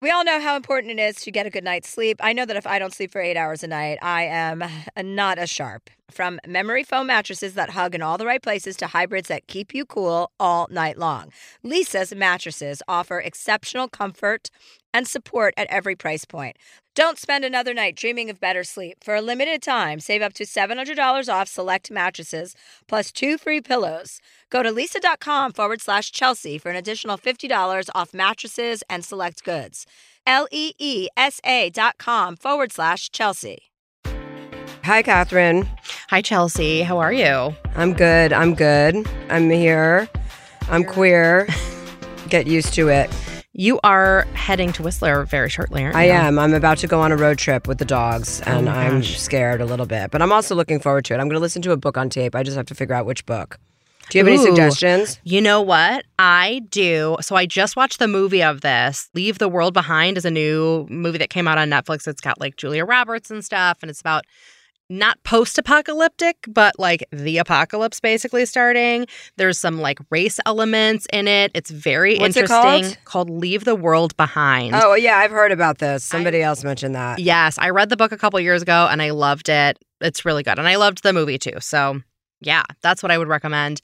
We all know how important it is to get a good night's sleep. I know that if I don't sleep for eight hours a night, I am not as sharp. From memory foam mattresses that hug in all the right places to hybrids that keep you cool all night long, Leesa's mattresses offer exceptional comfort and support at every price point. Don't spend another night dreaming of better sleep. For a limited time, save up to $700 off select mattresses plus two free pillows. Go to leesa.com forward slash Chelsea for an additional $50 off mattresses and select goods. L E E S A dot com forward slash Chelsea. Hi, Catherine. Hi, Chelsea. How are you? I'm good. I'm good. I'm here. I'm queer. Get used to it. You are heading to Whistler very shortly, aren't you? I am. I'm about to go on a road trip with the dogs, oh and my I'm scared a little bit, but I'm also looking forward to it. I'm going to listen to a book on tape. I just have to figure out which book. Do you have any suggestions? You know what? I do. So I just watched the movie of this. Leave the World Behind is a new movie that came out on Netflix. It's got like Julia Roberts and stuff, and it's about not post apocalyptic, but like the apocalypse basically starting. There's some like race elements in it. It's very What's it interesting. called? Leave the World Behind. Oh, yeah, I've heard about this. Somebody else mentioned that. Yes, I read the book a couple years ago and I loved it. It's really good. And I loved the movie too. So, yeah, that's what I would recommend.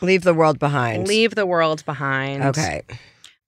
Leave the world behind. Leave the world behind. Okay.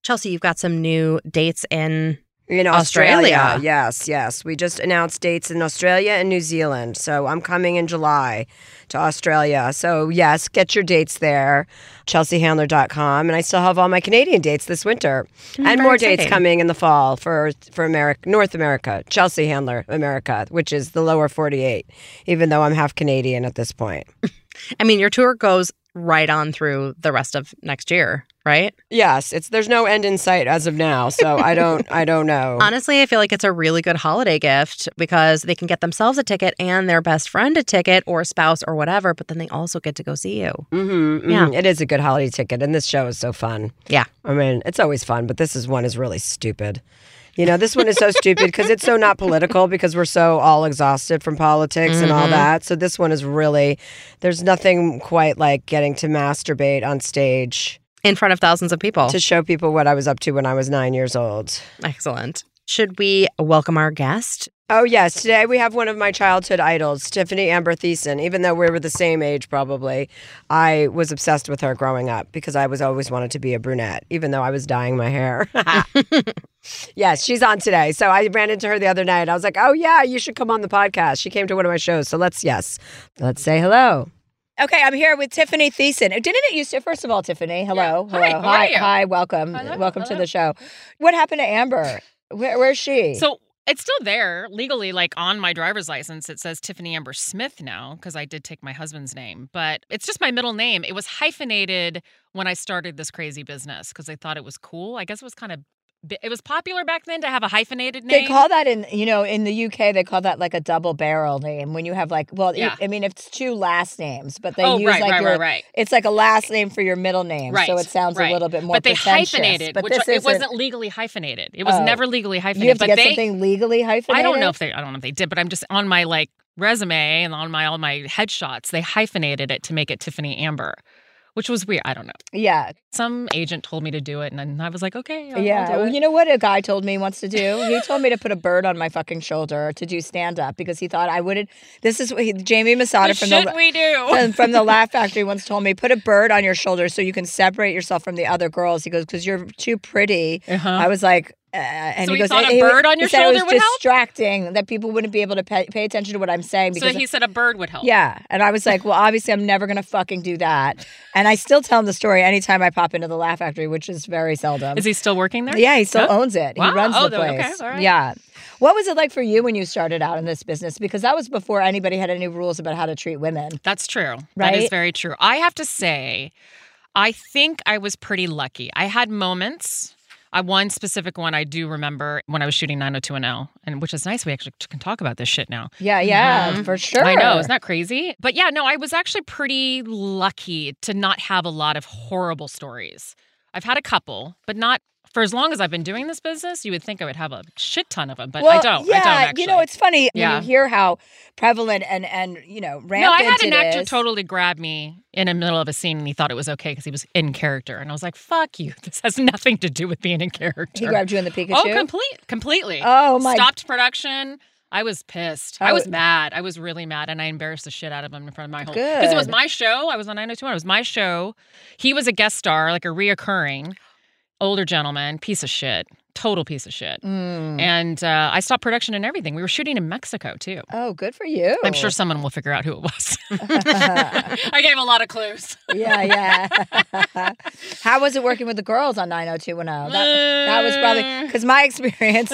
Chelsea, you've got some new dates in. In Australia. Australia. Yes, yes. We just announced dates in Australia and New Zealand. So I'm coming in July to Australia. So, yes, get your dates there. ChelseaHandler.com. And I still have all my Canadian dates this winter. and very more dates coming in the fall for, for America, North America, Chelsea Handler America, which is the lower 48, even though I'm half Canadian at this point. I mean, your tour goes right on through the rest of next year, right? Yes, it's there's no end in sight as of now. So I don't I don't know. Honestly, I feel like it's a really good holiday gift because they can get themselves a ticket and their best friend a ticket or spouse or whatever, but then they also get to go see you. Mm-hmm, Yeah. It is a good holiday ticket, and this show is so fun. Yeah. I mean, it's always fun, but this is one is really stupid. You know, this one is so stupid because it's so not political because we're so all exhausted from politics and all that. So this one is really there's nothing quite like getting to masturbate on stage In front of thousands of people. to show people what I was up to when I was 9 years old. Excellent. Should we welcome our guest? Oh yes, today we have one of my childhood idols, Tiffani Amber Thiessen. Even though we were the same age, probably, I was obsessed with her growing up because I was always wanted to be a brunette, even though I was dyeing my hair. yes, she's on today. So I ran into her the other night. I was like, "Oh yeah, you should come on the podcast." She came to one of my shows, so let's yes, let's say hello. Okay, I'm here with Tiffani Thiessen. Oh, didn't it used to? First of all, Tiffani, hello, Yeah. Hi, hello, hi, you? hi, welcome, Hello, welcome to the show. What happened to Amber? Where, where's she? So it's still there legally, like on my driver's license. It says Tiffani Amber Smith now because I did take my husband's name, but it's just my middle name. It was hyphenated when I started this crazy business because I thought it was cool. I guess it was kind of it was popular back then to have a hyphenated name. They call that in you know in the UK they call that like a double barrel name when you have like well Yeah. I mean it's two last names but they oh, use right, like right, your right, right. it's like a last name for your middle name so it sounds a little bit more but they hyphenated, but which this it wasn't legally hyphenated. It was Oh. never legally hyphenated. you have to but get they, something legally hyphenated I don't know if they, I don't know if they did, but I'm just on my like resume and on my all my headshots, they hyphenated it to make it Tiffani Amber, which was weird. I don't know. yeah Some agent told me to do it, and then I was like, okay, I'll, yeah I'll do well, it. you know what a guy told me wants to do he told me to put a bird on my fucking shoulder to do stand up because he thought I wouldn't this is what he, Jamie Masada from should the we do? from, from the Laugh Factory once told me, put a bird on your shoulder so you can separate yourself from the other girls. He goes, because you're too pretty. Uh-huh. I was like, uh, and So he he goes, thought a bird on your said it shoulder was would help? distracting that people wouldn't be able to pay, pay attention to what I'm saying so he said a bird would help. yeah, and I was like, well, obviously, I'm never gonna fucking do that, and I still tell him the story anytime I pop into the Laugh Factory, which is very seldom. Is he still working there? Yeah, he still owns it. Wow. He runs Oh, the okay, place. right. Yeah. What was it like for you when you started out in this business? Because that was before anybody had any rules about how to treat women. That's true. That is very true. I have to say, I think I was pretty lucky. I had moments. I one specific one I do remember when I was shooting 90210, and which is nice. We actually can talk about this shit now. Yeah, yeah, Mhm. for sure. I know, isn't that crazy? But yeah, no, I was actually pretty lucky to not have a lot of horrible stories. I've had a couple, but not for as long as I've been doing this business. You would think I would have a shit ton of them, but I don't. Yeah, I don't actually. you know, it's funny Yeah. when you hear how prevalent and and you know rampant no, I had an actor is. totally grab me in the middle of a scene and he thought it was okay because he was in character. And I was like, fuck you. This has nothing to do with being in character. He grabbed you in the Pikachu. Oh, complete, completely. Oh, my- Stopped production. I was pissed. I Oh. was mad. I was really mad, and I embarrassed the shit out of him in front of my whole. Because it was my show. I was on 90210. It was my show. He was a guest star, like a reoccurring older gentleman, piece of shit, total piece of shit. Mm. And uh, I stopped production and everything. We were shooting in Mexico too. Oh, good for you. I'm sure someone will figure out who it was. I gave a lot of clues. yeah, yeah. How was it working with the girls on 90210? That, that was probably because my experience,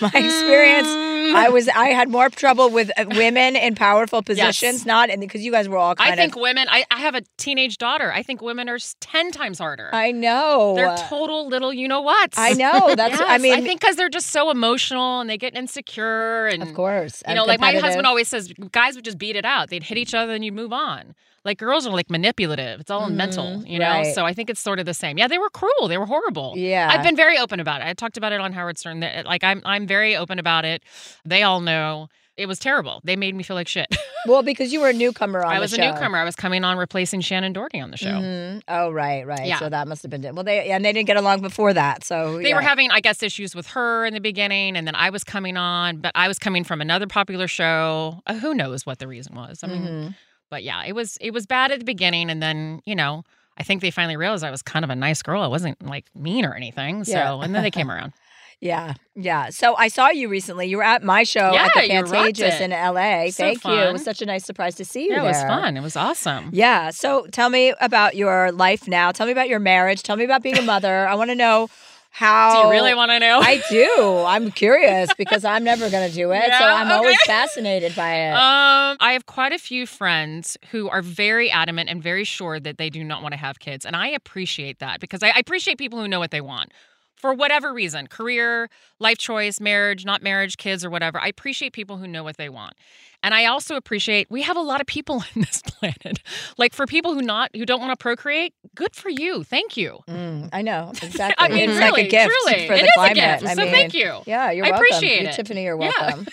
my experience, I was I had more trouble with uh, women in powerful positions, not and because you guys were all kind I think of. women, I, I have a teenage daughter. I think women are 10 times harder. I know. They're total little you know what. I know. That's. I mean, I think because they're just so emotional and they get insecure and of course. you know, like my husband always says, guys would just beat it out. They'd hit each other and you'd move on. Like girls are like manipulative. It's all mental, you know. Mm-hmm. right. So I think it's sort of the same. Yeah, they were cruel. They were horrible. Yeah. I've been very open about it. I talked about it on Howard Stern. that, Like I'm, I'm very open about it. They all know it was terrible. They made me feel like shit. Well, because you were a newcomer on I was a newcomer. I was coming on replacing Shannen Doherty on the show. Mhm. Oh, right, right. Yeah. So that must have been well. They and they didn't get along before that. So They yeah. were having, I guess, issues with her in the beginning, and then I was coming on, but I was coming from another popular show. Uh, who knows what the reason was? I mean, Mhm. But yeah, it was it was bad at the beginning, and then you know, I think they finally realized I was kind of a nice girl. I wasn't like mean or anything. So, Yeah. and then they came around. Yeah, yeah. So I saw you recently. You were at my show Yeah, at the Pantages in LA. So Thank you. It was such a nice surprise to see you Yeah, it was fun. It was awesome. Yeah. So tell me about your life now. Tell me about your marriage. Tell me about being a mother. I want to know how. Do you really want to know? I do. I'm curious because I'm never going to do it. so I'm always fascinated by it. Um, I have quite a few friends who are very adamant and very sure that they do not want to have kids, and I appreciate that because I, I appreciate people who know what they want for whatever reason career, life choice, marriage, not marriage, kids, or whatever. I appreciate people who know what they want. And I also appreciate we have a lot of people on this planet. Like for people who not who don't want to procreate, good for you. Thank you. Mm, I know exactly. I mean, it's really, like a gift truly, for it the is a climate. gift. I so mean, thank you. Yeah, you're I welcome. appreciate You, it. Tiffani, you're Yeah. welcome.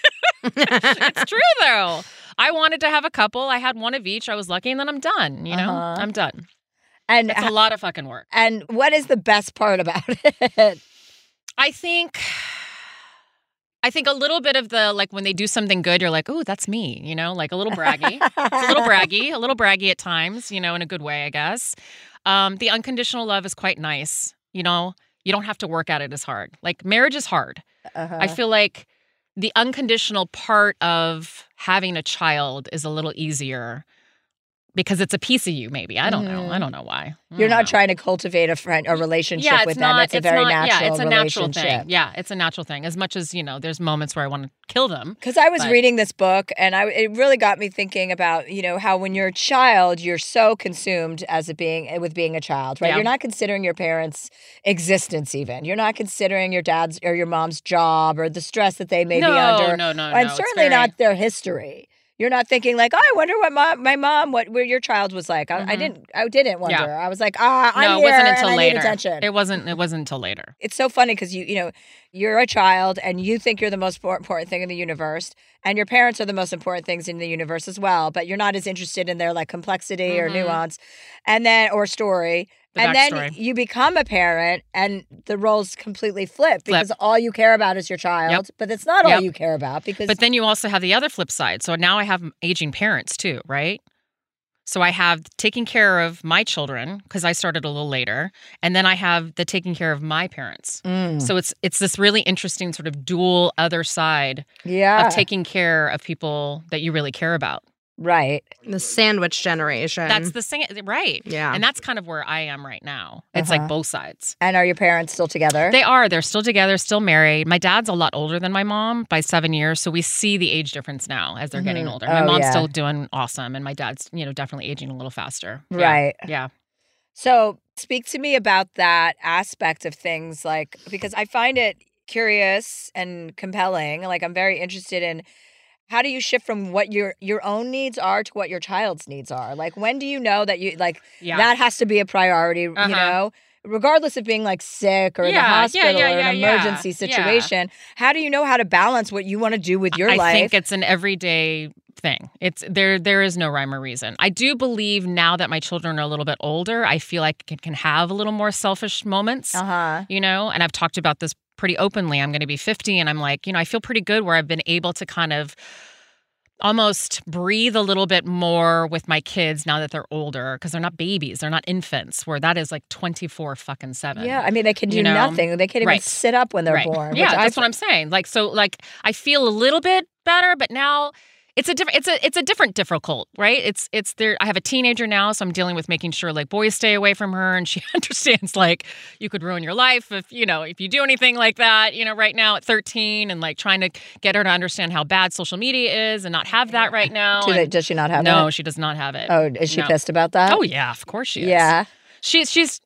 it's true though. I wanted to have a couple. I had one of each. I was lucky, and then I'm done. You know, Uh-huh. I'm done. And It's a lot of fucking work. and what is the best part about it? I think I think a little bit of the like when they do something good, you're like, oh, that's me, you know, like a little braggy. it's a little braggy, a little braggy at times, you know, in a good way, I guess. Um, the unconditional love is quite nice. You know, you don't have to work at it as hard. Like marriage is hard. Uh-huh. I feel like the unconditional part of having a child is a little easier. Because it's a piece of you. Maybe I don't know. I don't know why. Mm-hmm. You're don't know. trying to cultivate a friend, a relationship yeah, it's with not, them. It's a very not, natural Yeah, it's a natural thing. Yeah, it's a natural thing. As much as you know, there's moments where I want to kill them. Because I was But- reading this book and I it really got me thinking about you know how when you're a child you're so consumed as a being with being a child right Yeah. you're not considering your parents' existence even you're not considering your dad's or your mom's job or the stress that they may no, be under no, no, and no. It's certainly very- not their history. You're not thinking like, oh, I wonder what my, my mom, what where your child was like. I, I Mhm. didn't, I didn't wonder. Yeah. I was like, ah, I'm no, it wasn't until I later. attention. It wasn't. It wasn't until later. it's so funny because you, you know, you're a child and you think you're the most important thing in the universe, and your parents are the most important things in the universe as well. But you're not as interested in their like complexity or Mhm. nuance, and then or story. The and then backstory. you become a parent, and the roles completely flip because all you care about is your child. But it's not all you care about because But then you also have the other flip side. So now I have aging parents too, right? So I have taking care of my children because I started a little later, and then I have the taking care of my parents. Mm, So it's it's this really interesting sort of dual other side yeah, of taking care of people that you really care about. Right. The sandwich generation. That's the same, right? yeah. And that's kind of where I am right now. It's Uh-huh. like both sides. And are your parents still together? They are. They're still together, still married. My dad's a lot older than my mom by seven years, so we see the age difference now as they're getting Mhm. older. My Oh, mom's yeah. still doing awesome, and my dad's, you know, definitely aging a little faster. Yeah. right. Yeah. So, speak to me about that aspect of things, like because I find it curious and compelling. Like, I'm very interested in how do you shift from what your your own needs are to what your child's needs are. Like, when do you know that you like Yeah. that has to be a priority? You Uh-huh. know. Regardless of being like sick or in the Yeah, yeah, hospital yeah, or an yeah, yeah, emergency yeah. situation, how do you know how to balance what you want to do with your I life? I think it's an everyday thing. It's there. There is no rhyme or reason. I do believe now that my children are a little bit older, I feel like I can have a little more selfish moments. uh huh. you know and i've talked about this pretty openly i'm going to be 50 and i'm like you know i feel pretty good where i've been able to kind of almost breathe a little bit more with my kids now that they're older because they're not babies they're not infants where that is like 24 fucking 7 Yeah, I mean they can do You know? nothing. They can't even Right. sit up when they're right. born. yeah which I that's what i'm saying like so like i feel a little bit better but now it's a different it's a it's a different difficult right it's it's there i have a teenager now so i'm dealing with making sure like boys stay away from her and she understands like you could ruin your life if you know if you do anything like that you know right now at 13 and like trying to get her to understand how bad social media is and not have that right now Do they, does she not have that? no it? she does not have it Oh, is she No. pissed about that? oh yeah of course she is yeah. she's she's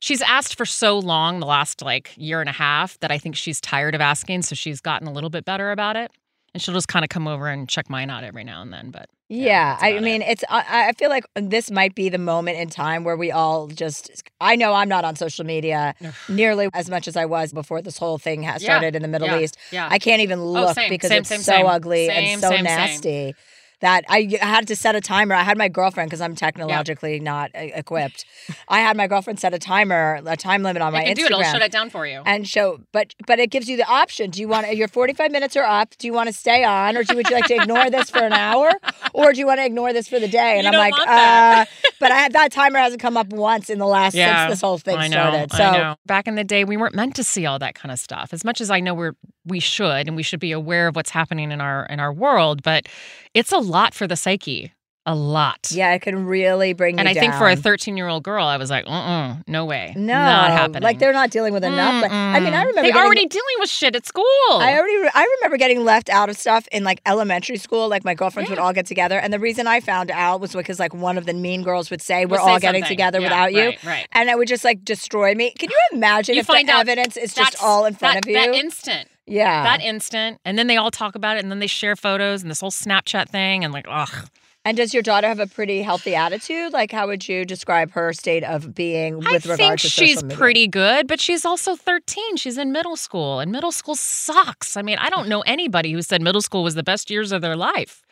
she's asked for so long the last like year and a half that I think she's tired of asking, so she's gotten a little bit better about it. And she'll just kind of come over and check mine out every now and then. But Yeah, that's I about it. mean, it's. I, I feel like this might be the moment in time where we all just. I know I'm not on social media nearly as much as I was before this whole thing has Yeah, started in the Middle yeah, East. yeah. I can't even oh, look same, because same, it's same, so ugly and so nasty. That I I had to set a timer. I had my girlfriend because I'm technologically not uh, equipped. I had my girlfriend set a timer, a time limit on I my can Instagram. do it. I'll shut it down for you. and show but but it gives you the option do you want your 45 minutes are up do you want to stay on or do, would you like to ignore this for an hour or do you want to ignore this for the day and You i'm like uh but I, that timer hasn't come up once in the last Yeah, since this whole thing I know, started so. Back in the day, we weren't meant to see all that kind of stuff. As much as I know we're we should and we should be aware of what's happening in our in our world, but it's a lot for the psyche. A lot. yeah it can really bring you down. And I think for a 13 year old girl, I was like, uh-uh, no way. no Not happening. like they're not dealing with enough but, i mean i remember They're getting- already dealing with shit at school. I already re- I remember getting left out of stuff in like elementary school. Like my girlfriends would all get together, and the reason I found out was because like one of the mean girls would say, "We're We'll say all getting something. together Yeah, without you," Right, right. and it would just like destroy me. Can you imagine You if the evidence is just all in front that, of you? That instant. Yeah, That instant. And then they all talk about it and then they share photos and this whole Snapchat thing and like, ugh. and does your daughter have a pretty healthy attitude? Like, how would you describe her state of being with I regard think to she's pretty good, but she's also 13. She's in middle school, and middle school sucks. I mean, I don't know anybody who said middle school was the best years of their life.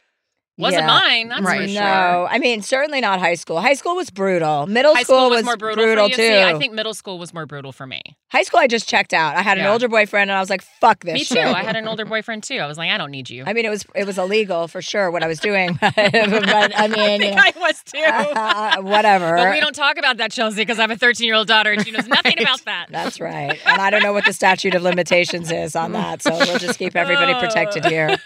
Wasn't Yeah. mine, that's Right. for No. I mean certainly not high school. High school was brutal. Middle High school, school was, more brutal, for you. too. See, I think middle school was more brutal for me. high school I just checked out. I had an older boyfriend, and I was like, "Fuck this." Me too. I had an older boyfriend too. I was like, I don't need you. I mean, it was it was illegal for sure what I was doing, but, I mean, you know, I was too. uh, whatever. But we don't talk about that, Chelsea, because I have a 13 year old daughter and she knows nothing about that. That's right, and I don't know what the statute of limitations is on that, so we'll just keep everybody protected here.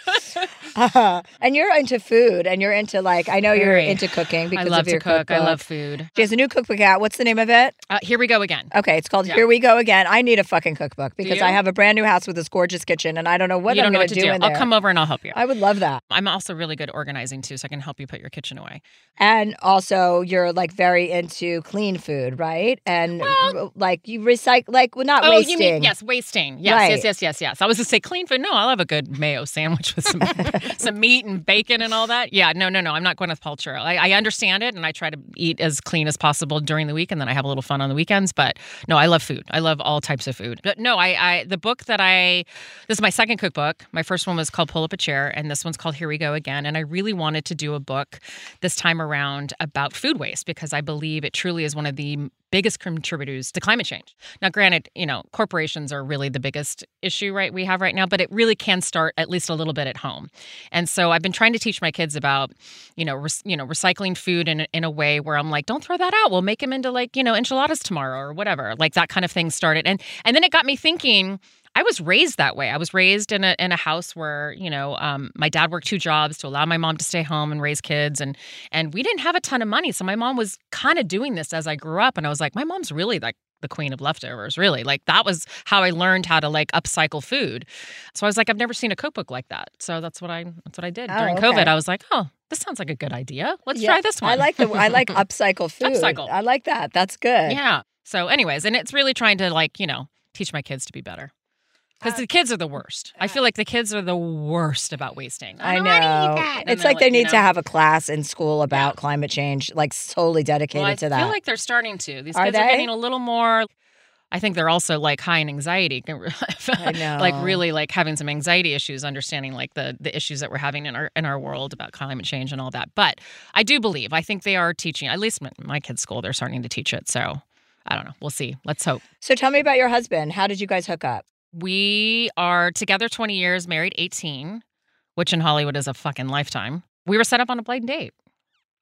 and you're into food and you're into like I know you're Very. into cooking because I love of your to cook. I love food. She has a new cookbook out. What's the name of it? Uh, here we go again. Okay, it's called Yeah. Here We Go Again. I need a fucking cookbook because? I have a brand new house with this gorgeous kitchen and I don't know what you I'm going to do do. I'll there. come over and I'll help you. I would love that. I'm also really good organizing too, so I can help you put your kitchen away. And also, you're like very into clean food, right? And Well- like you recycle, like well, not oh, wasting. you mean yes, wasting. Yes, Right. yes, yes, yes, yes. I was to say clean food. No, I'll have a good mayo sandwich with some some meat and bacon and all that. Yeah, no, no, no. I'm not Gwyneth Paltrow. I, I understand it, and I try to eat as clean as possible during the week, and then I have a little fun on the weekends. But no, I love food. I love all types of food. But no, I, I the book that I this is my second cookbook. My first one was called Pull Up a Chair, and this one's called Here We Go Again. And I really wanted to do a book this time around about food waste because I believe it truly is one of the biggest contributors to climate change. Now, granted, you know, corporations are really the biggest issue right we have right now, but it really can start at least a little bit at home. And so I've been trying to teach my kids about, you know, rec- you know, recycling food in in a way where I'm like, don't throw that out. We'll make them into like, you know, enchiladas tomorrow or whatever. Like that kind of thing started. And and then it got me thinking I was raised that way. I was raised in a in a house where you know um, my dad worked two jobs to allow my mom to stay home and raise kids, and and we didn't have a ton of money. So my mom was kind of doing this as I grew up, and I was like, my mom's really like the queen of leftovers. Really, like that was how I learned how to like upcycle food. So I was like, I've never seen a cookbook like that. So that's what I that's what I did Oh, during okay. COVID. I was like, oh, this sounds like a good idea. Let's Yeah, try this one. I like the I like upcycle food. Upcycle. I like that. That's good. Yeah. So, anyways, and it's really trying to like you know teach my kids to be better. Because Uh, the kids are the worst. I feel like the kids are the worst about wasting. I don't know. eat that. It's like they you need to have a class in school about Yeah. climate change, like solely dedicated well, to that. I feel like they're starting to. These Are kids are getting a little more. I think they're also like high in anxiety. I know. like really like having some anxiety issues, understanding like the the issues that we're having in our in our world about climate change and all that. But I do believe I think they are teaching. At least my, my kids' school, they're starting to teach it. So I don't know. We'll see. Let's hope. so tell me about your husband. How did you guys hook up? We are together 20 years, married 18, which in Hollywood is a fucking lifetime. We were set up on a blind date.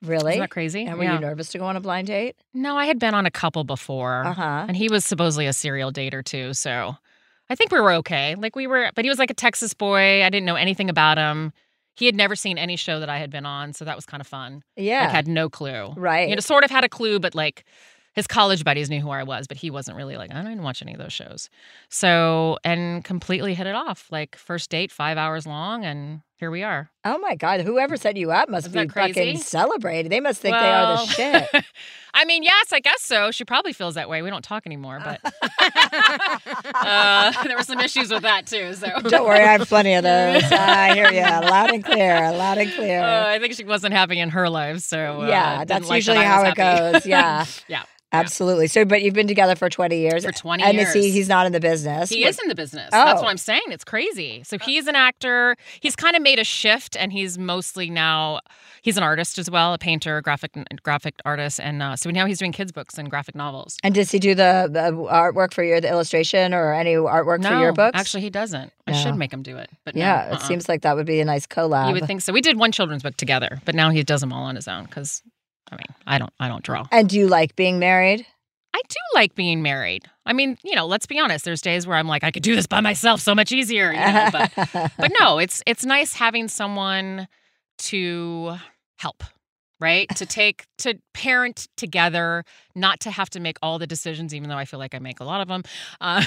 Really? Isn't that crazy? And were Yeah. you nervous to go on a blind date? No, I had been on a couple before. Uh huh. And he was supposedly a serial dater too. So I think we were okay. Like we were, but he was like a Texas boy. I didn't know anything about him. He had never seen any show that I had been on. So that was kind of fun. Yeah. Like had no clue. right. You know, sort of had a clue, but like his college buddies knew who I was, but he wasn't really like, I didn't watch any of those shows. So, and completely hit it off. Like first date, five hours long, and here we are. oh my God. Whoever set you up must Isn't be that fucking celebrated. They must think they are the shit. I mean, yes, I guess so. She probably feels that way. We don't talk anymore, but uh, there were some issues with that too. So Don't worry, I have plenty of those. I hear you loud and clear, loud and clear. Uh, I think she wasn't happy in her life, so uh, yeah, that's like that usually I how it happy. goes. Yeah, yeah. absolutely. So, but you've been together for 20 years. For 20 and is he, years. he's not in the business. He is in the business. That's Oh. what I'm saying. It's crazy. So he's an actor. He's kind of made a shift, and he's mostly now he's an artist as well, a painter, a graphic graphic artist, and uh, so now he's doing kids books and graphic novels. And does he do the, the artwork for your the illustration or any artwork no, for your books? actually, he doesn't. I should make him do it, but yeah, it uh-uh. seems like that would be a nice collab. You would think so. We did one children's book together, but now he does them all on his own because, I mean, I don't, I don't draw. and do you like being married? I do like being married. I mean, you know, let's be honest. There's days where I'm like, I could do this by myself so much easier. You know? but, but no, it's it's nice having someone to help, right? to take to parent together, not to have to make all the decisions, even though I feel like I make a lot of them. Uh,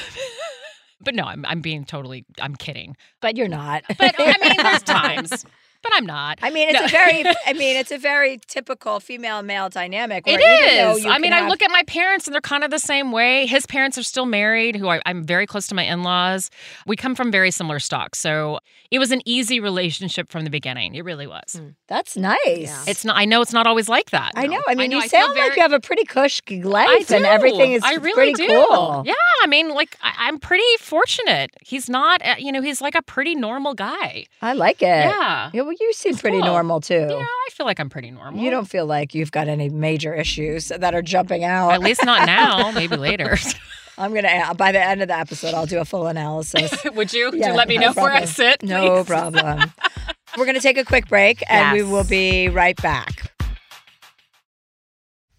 but no, I'm I'm being totally I'm kidding. but you're not. But I mean, there's times, but I'm not. I mean, it's No. a very, I mean, it's a very typical female male dynamic. It where even you I can mean, I look at my parents and they're kind of the same way. His parents are still married, who I, I'm very close to my in laws. We come from very similar stock. So it was an easy relationship from the beginning. It really was. That's nice. It's not, I know it's not always like that. I know. I mean, know, you I feel sound like you have a pretty cush life, I do. and everything is I really pretty do. cool. Yeah, I mean, like I, I'm pretty fortunate. He's not, uh, you know, he's like a pretty normal guy. I like it. Yeah. Yeah, well, you seem pretty cool. normal too. Yeah, I feel like I'm pretty normal. You don't feel like you've got any major issues that are jumping out. At least not now. Maybe later. I'm gonna by the end of the episode, I'll do a full analysis. Would you? Yeah, to let me no know where I problem. sit? No problem. We're gonna take a quick break, and we will be right back.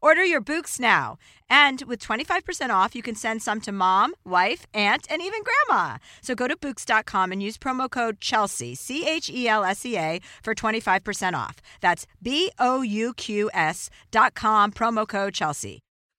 Order your Bouqs now. And with 25% off, you can send some to mom, wife, aunt, and even grandma. So go to Bouqs.com and use promo code Chelsea, C H E L S E A, for 25% off. That's B O U Q S.com, promo code Chelsea.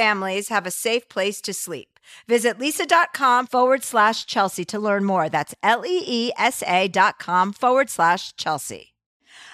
have a safe place to sleep. Visit leesa.com forward slash Chelsea to learn more. That's L E E S A dot com forward slash Chelsea.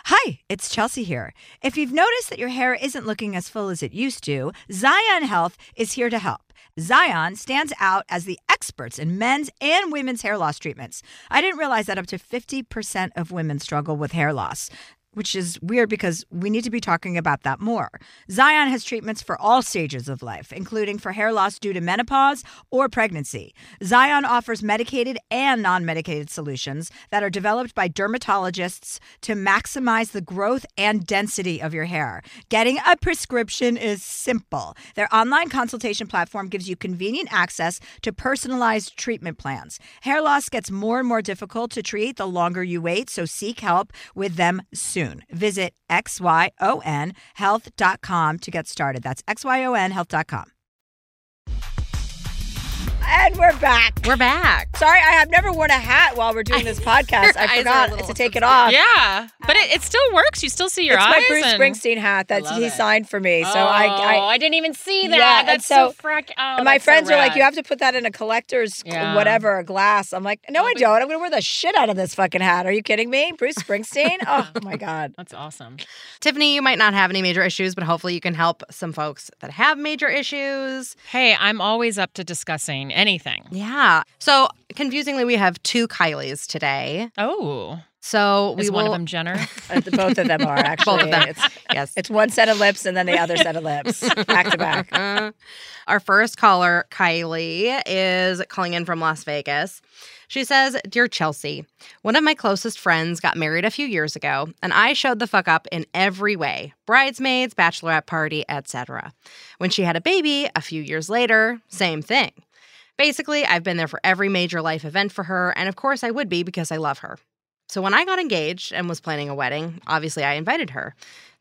Hi, it's Chelsea here. If you've noticed that your hair isn't looking as full as it used to, Xyon Health is here to help. Xyon stands out as the experts in men's and women's hair loss treatments. I didn't realize that up to 50% of women struggle with hair loss which is weird because we need to be talking about that more. Xyon has treatments for all stages of life, including for hair loss due to menopause or pregnancy. Xyon offers medicated and non medicated solutions that are developed by dermatologists to maximize the growth and density of your hair. Getting a prescription is simple. Their online consultation platform gives you convenient access to personalized treatment plans. Hair loss gets more and more difficult to treat the longer you wait, so seek help with them soon. Visit xyonhealth.com to get started. That's xyonhealth.com. And we're back. We're back. Sorry, I have never worn a hat while we're doing this podcast. I are a forgot to take it off. Yeah, but it, it still works. You still see your it's eyes. It's my Bruce and- Springsteen hat that love he it. signed for me. So oh, I, I I didn't even see that. Yeah, that's so- so, frack. Oh, my that's so friends are like, you have to put that in a collector's Yeah. whatever glass. I'm like, no, Oh, I but- don't. I'm gonna wear the shit out of this fucking hat. Are you kidding me, Bruce Springsteen? oh my god. That's awesome. Tiffani, you might not have any major issues, but hopefully you can help some folks that have major issues. Hey, I'm always up to discussing anything. Yeah. So confusingly, we have two Kylies today. Oh, So we is will one of them Jenner? Uh, Both of them are actually. both of them. It's, yes. it's one set of lips and then the other set of lips, back to back. Uh, Our first caller, Kylie, is calling in from Las Vegas. She says, Dear Chelsea, one of my closest friends got married a few years ago, and I showed the fuck up in every way bridesmaids, bachelorette party, etc. When she had a baby a few years later, same thing. Basically, I've been there for every major life event for her, and of course I would be because I love her. So when I got engaged and was planning a wedding, obviously I invited her.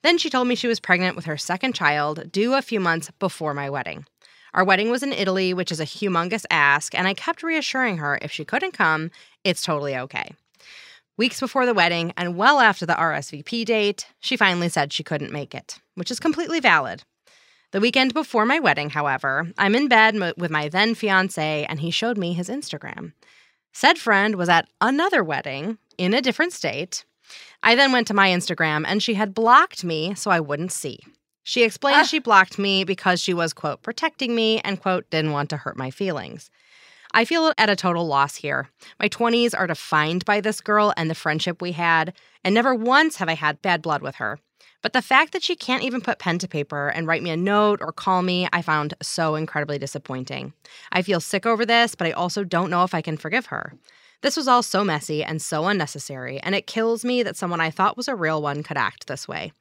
Then she told me she was pregnant with her second child, due a few months before my wedding. Our wedding was in Italy, which is a humongous ask, and I kept reassuring her if she couldn't come, it's totally okay. Weeks before the wedding and well after the RSVP date, she finally said she couldn't make it, which is completely valid. The weekend before my wedding, however, I'm in bed mo- with my then fiance and he showed me his Instagram. Said friend was at another wedding in a different state. I then went to my Instagram and she had blocked me so I wouldn't see. She explained ah. she blocked me because she was, quote, protecting me and, quote, didn't want to hurt my feelings. I feel at a total loss here. My 20s are defined by this girl and the friendship we had, and never once have I had bad blood with her. But the fact that she can't even put pen to paper and write me a note or call me, I found so incredibly disappointing. I feel sick over this, but I also don't know if I can forgive her. This was all so messy and so unnecessary, and it kills me that someone I thought was a real one could act this way.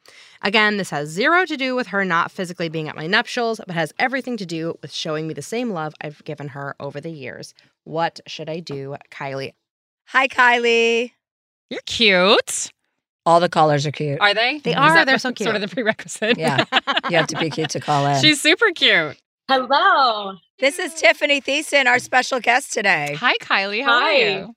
Again, this has zero to do with her not physically being at my nuptials, but has everything to do with showing me the same love I've given her over the years. What should I do, Kylie? Hi, Kylie. You're cute. All the callers are cute. Are they? They are. They're so cute. Sort of the prerequisite. Yeah. You have to be cute to call in. She's super cute. Hello. This is Tiffani Thiessen, our special guest today. Hi, Kylie. How Hi. are you?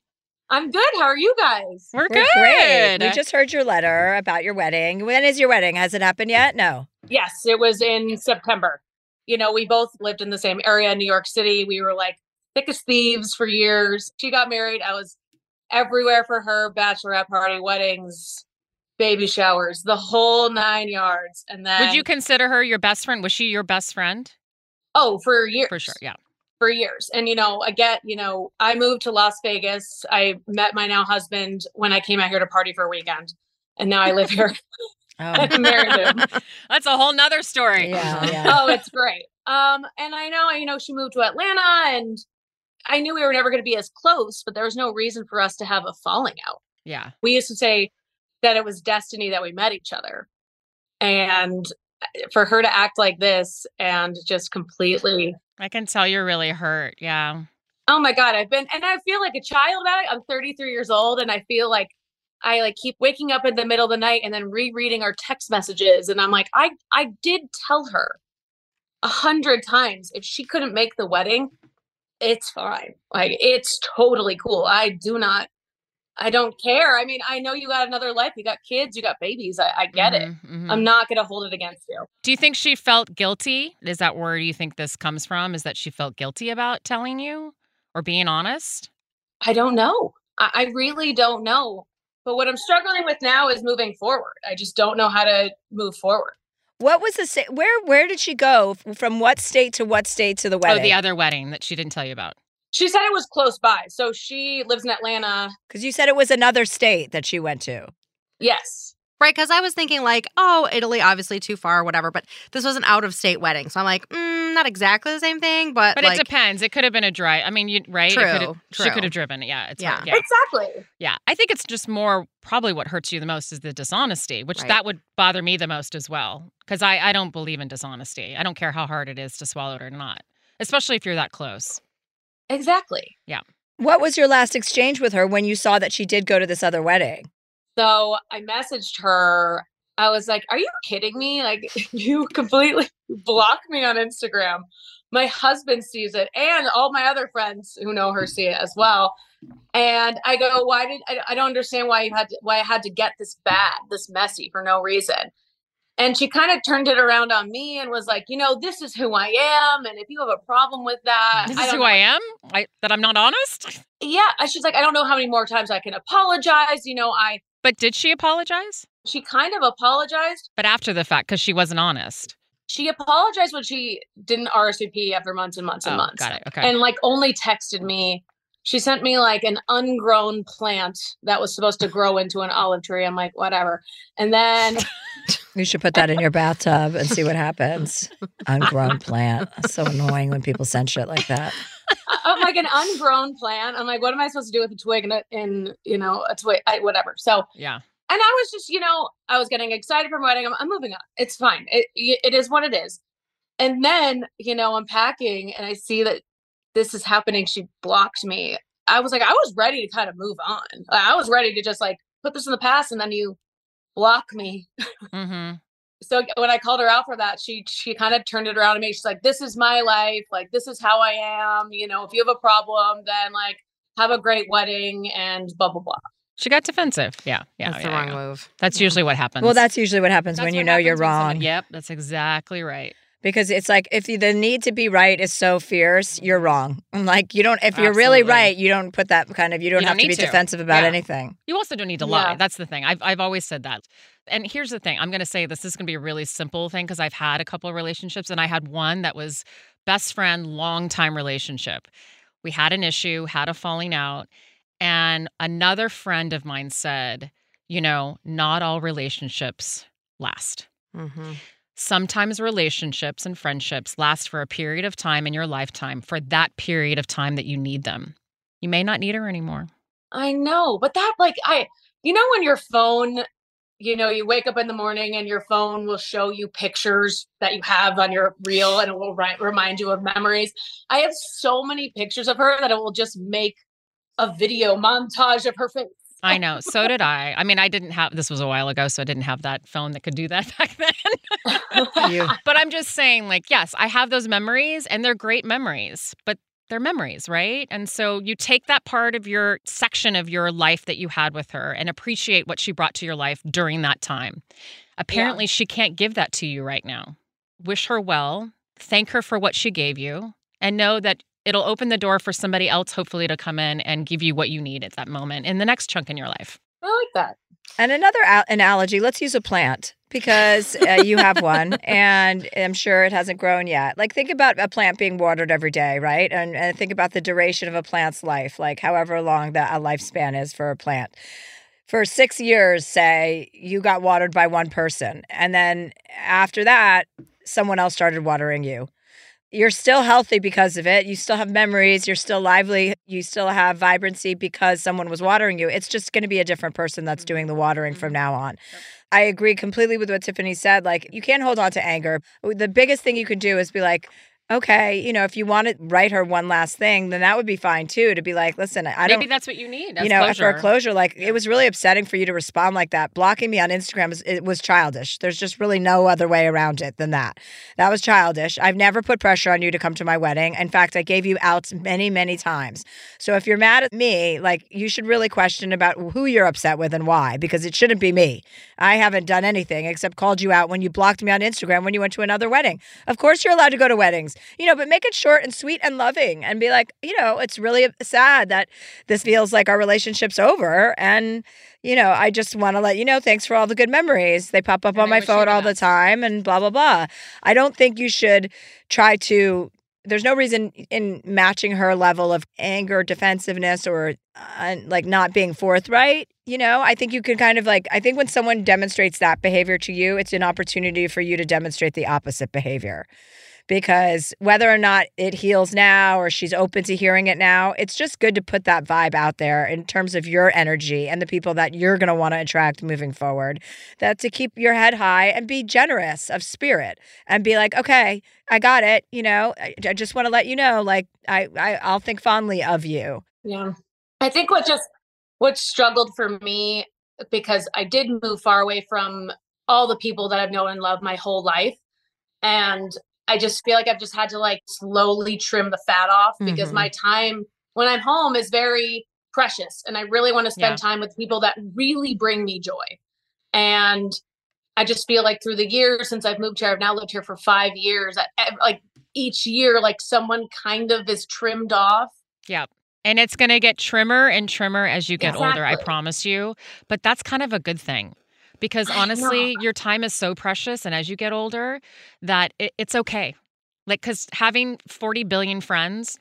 I'm good. How are you guys? We're, We're good. great. We just heard your letter about your wedding. When is your wedding? Has it happened yet? No. Yes, it was in September. You know, we both lived in the same area in New York City. We were like thick as thieves for years. She got married. I was everywhere for her bachelorette party, weddings, baby showers, the whole nine yards. And then, Would you consider her your best friend? Was she your best friend? oh, for years. For sure. Yeah. for years. And you know, I get, you know, I moved to Las Vegas. I met my now husband when I came out here to party for a weekend. And now I live here Oh, I'm married him. That's a whole nother story. yeah, yeah. oh, it's great. Um, and I know, you know, she moved to Atlanta and I knew we were never going to be as close, but there was no reason for us to have a falling out. Yeah. We used to say that it was destiny that we met each other. And uh, for her to act like this and just completely I can tell you're really hurt. Yeah. Oh my god, I've been and I feel like a child about it. I'm 33 years old and I feel like I like keep waking up in the middle of the night and then rereading our text messages and I'm like I I did tell her a hundred times if she couldn't make the wedding, it's fine. Like it's totally cool. I do not I don't care. I mean, I know you got another life. You got kids, you got babies. I, I get it. Mhm, mhm. I'm not gonna hold it against you. Do you think she felt guilty? Is that where you think this comes from? Is that she felt guilty about telling you or being honest? I don't know. I, I really don't know. But what I'm struggling with now is moving forward. I just don't know how to move forward. What was the sta- where? Where did she go from? What state to what state to the wedding? Oh, the other wedding that she didn't tell you about. She said it was close by. So she lives in Atlanta. Because you said it was another state that she went to. Yes. Right, because I was thinking like, oh, Italy, obviously too far, or whatever. But this was an out of state wedding, so I'm like, mm, not exactly the same thing, but But like, it depends. It could have been a dry. I mean, you right? It True, She could have driven. Yeah. It's Yeah. hard, yeah. Exactly. Yeah. I think it's just more probably what hurts you the most is the dishonesty, which Right. that would bother me the most as well. Because I, I don't believe in dishonesty. I don't care how hard it is to swallow it or not, especially if you're that close. Exactly. Yeah. What was your last exchange with her when you saw that she did go to this other wedding? So I messaged her. I was like, Are you kidding me? Like, you completely blocked me on Instagram. My husband sees it, and all my other friends who know her see it as well. And I go, Why did I, I don't understand why you had to, why I had to get this bad, this messy for no reason. And she kind of turned it around on me and was like, You know, this is who I am. And if you have a problem with that, This I is don't who know I am? I, that I'm not honest? yeah she's like i don't know how many more times i can apologize you know i But did she apologize? she kind of apologized But after the fact, because she wasn't honest. she apologized when she didn't rsvp after months and months and Oh, months got it. Okay. and like only texted me she sent me like an ungrown plant that was supposed to grow into an olive tree i'm like whatever and then You should put that in your bathtub and see what happens. Ungrown plant. It's so annoying when people send shit like that. i'm like an ungrown plant i'm like what am i supposed to do with a twig and, a, and you know a twig I, whatever so yeah. and I was just, you know, I was getting excited for my wedding. I'm, I'm moving on. It's fine. It, it is what it is. And then, you know, I'm packing and I see that this is happening. She blocked me. I was like, I was ready to kind of move on. I was ready to just like put this in the past and then you block me. Mm-hmm. So when I called her out for that, she she kind of turned it around to me. She's like, "This is my life. Like this is how I am. You know, if you have a problem, then like have a great wedding and blah blah blah." She got defensive. Yeah, yeah, That's yeah, the wrong yeah. move. That's usually what happens. Well, that's usually what happens That's when you what know you're happens when someone- wrong. Yep, that's exactly right. Because it's like if the need to be right is so fierce, you're wrong. And Like you don't. If you're really right, you don't put that kind of. You don't You have don't to be to. defensive about Yeah. anything. You also don't need to Yeah. lie. That's the thing. I've I've always said that. And here's the thing. I'm going to say this. This is going to be a really simple thing because I've had a couple of relationships, and I had one that was best friend, long time relationship. We had an issue, had a falling out, and another friend of mine said, you know, not all relationships last. Mm-hmm. Sometimes relationships and friendships last for a period of time in your lifetime, for that period of time that you need them. You may not need her anymore. I know, but that like I you know when your phone you know you wake up in the morning and your phone will show you pictures that you have on your reel and it will ri- remind you of memories. I have so many pictures of her that it will just make a video montage of her face. I know. So did I. I mean, I didn't have this was a while ago, so I didn't have that phone that could do that back then. But I'm just saying, like, yes, I have those memories and they're great memories, but they're memories, right? And so you take that part of your section of your life that you had with her and appreciate what she brought to your life during that time. Apparently, she can't give that to you right now. Wish her well, thank her for what she gave you, and know that it'll open the door for somebody else, hopefully, to come in and give you what you need at that moment in the next chunk in your life. I like that. And another a- analogy, let's use a plant because uh, you have one and I'm sure it hasn't grown yet. Like think about a plant being watered every day, right? And, and think about the duration of a plant's life, like however long that a lifespan is for a plant. For six years, say you got watered by one person, and then after that, someone else started watering you. You're still healthy because of it. You still have memories. You're still lively. You still have vibrancy because someone was watering you. It's just going to be a different person that's doing mm-hmm, the watering from mm-hmm. now on. I agree completely with what Tiffani said. Like, you can't hold on to anger. The biggest thing you can do is be like, okay, you know, if you want to write her one last thing, then that would be fine too. To be like, listen, I don't Maybe that's what you need. You know, closure. for a closure, like it was really upsetting for you to respond like that. Blocking me on Instagram was, it was childish. There's just really no other way around it than that. That was childish. I've never put pressure on you to come to my wedding. In fact, I gave you outs many, many times. So if you're mad at me, like you should really question about who you're upset with and why, because it shouldn't be me. I haven't done anything except called you out when you blocked me on Instagram when you went to another wedding. Of course, you're allowed to go to weddings, you know, but make it short and sweet and loving and be like, you know, it's really sad that this feels like our relationship's over. And, you know, I just want to let you know, thanks for all the good memories. They pop up And on my phone all the time and blah, blah, blah. I don't think you should try to. There's no reason in matching her level of anger, defensiveness, or uh, like not being forthright. You know, I think you can kind of like, I think when someone demonstrates that behavior to you, it's an opportunity for you to demonstrate the opposite behavior because whether or not it heals now or she's open to hearing it now, it's just good to put that vibe out there in terms of your energy and the people that you're going to want to attract moving forward. That to keep your head high and be generous of spirit and be like, okay, I got it. You know, I, I just want to let you know, like, I, I I'll think fondly of you. Yeah. I think what just what struggled for me because I did move far away from all the people that I've known and loved my whole life. And I just feel like I've just had to like slowly trim the fat off because Mhm. my time when I'm home is very precious and I really want to spend Yeah. time with people that really bring me joy. And I just feel like through the years since I've moved here, I've now lived here for five years. I, I- like each year, like someone kind of is trimmed off. Yeah. And it's going to get trimmer and trimmer as you get older, I promise you. But that's kind of a good thing because honestly, your time is so precious. And as you get older, that it, it's okay. Like, because having 40 billion friends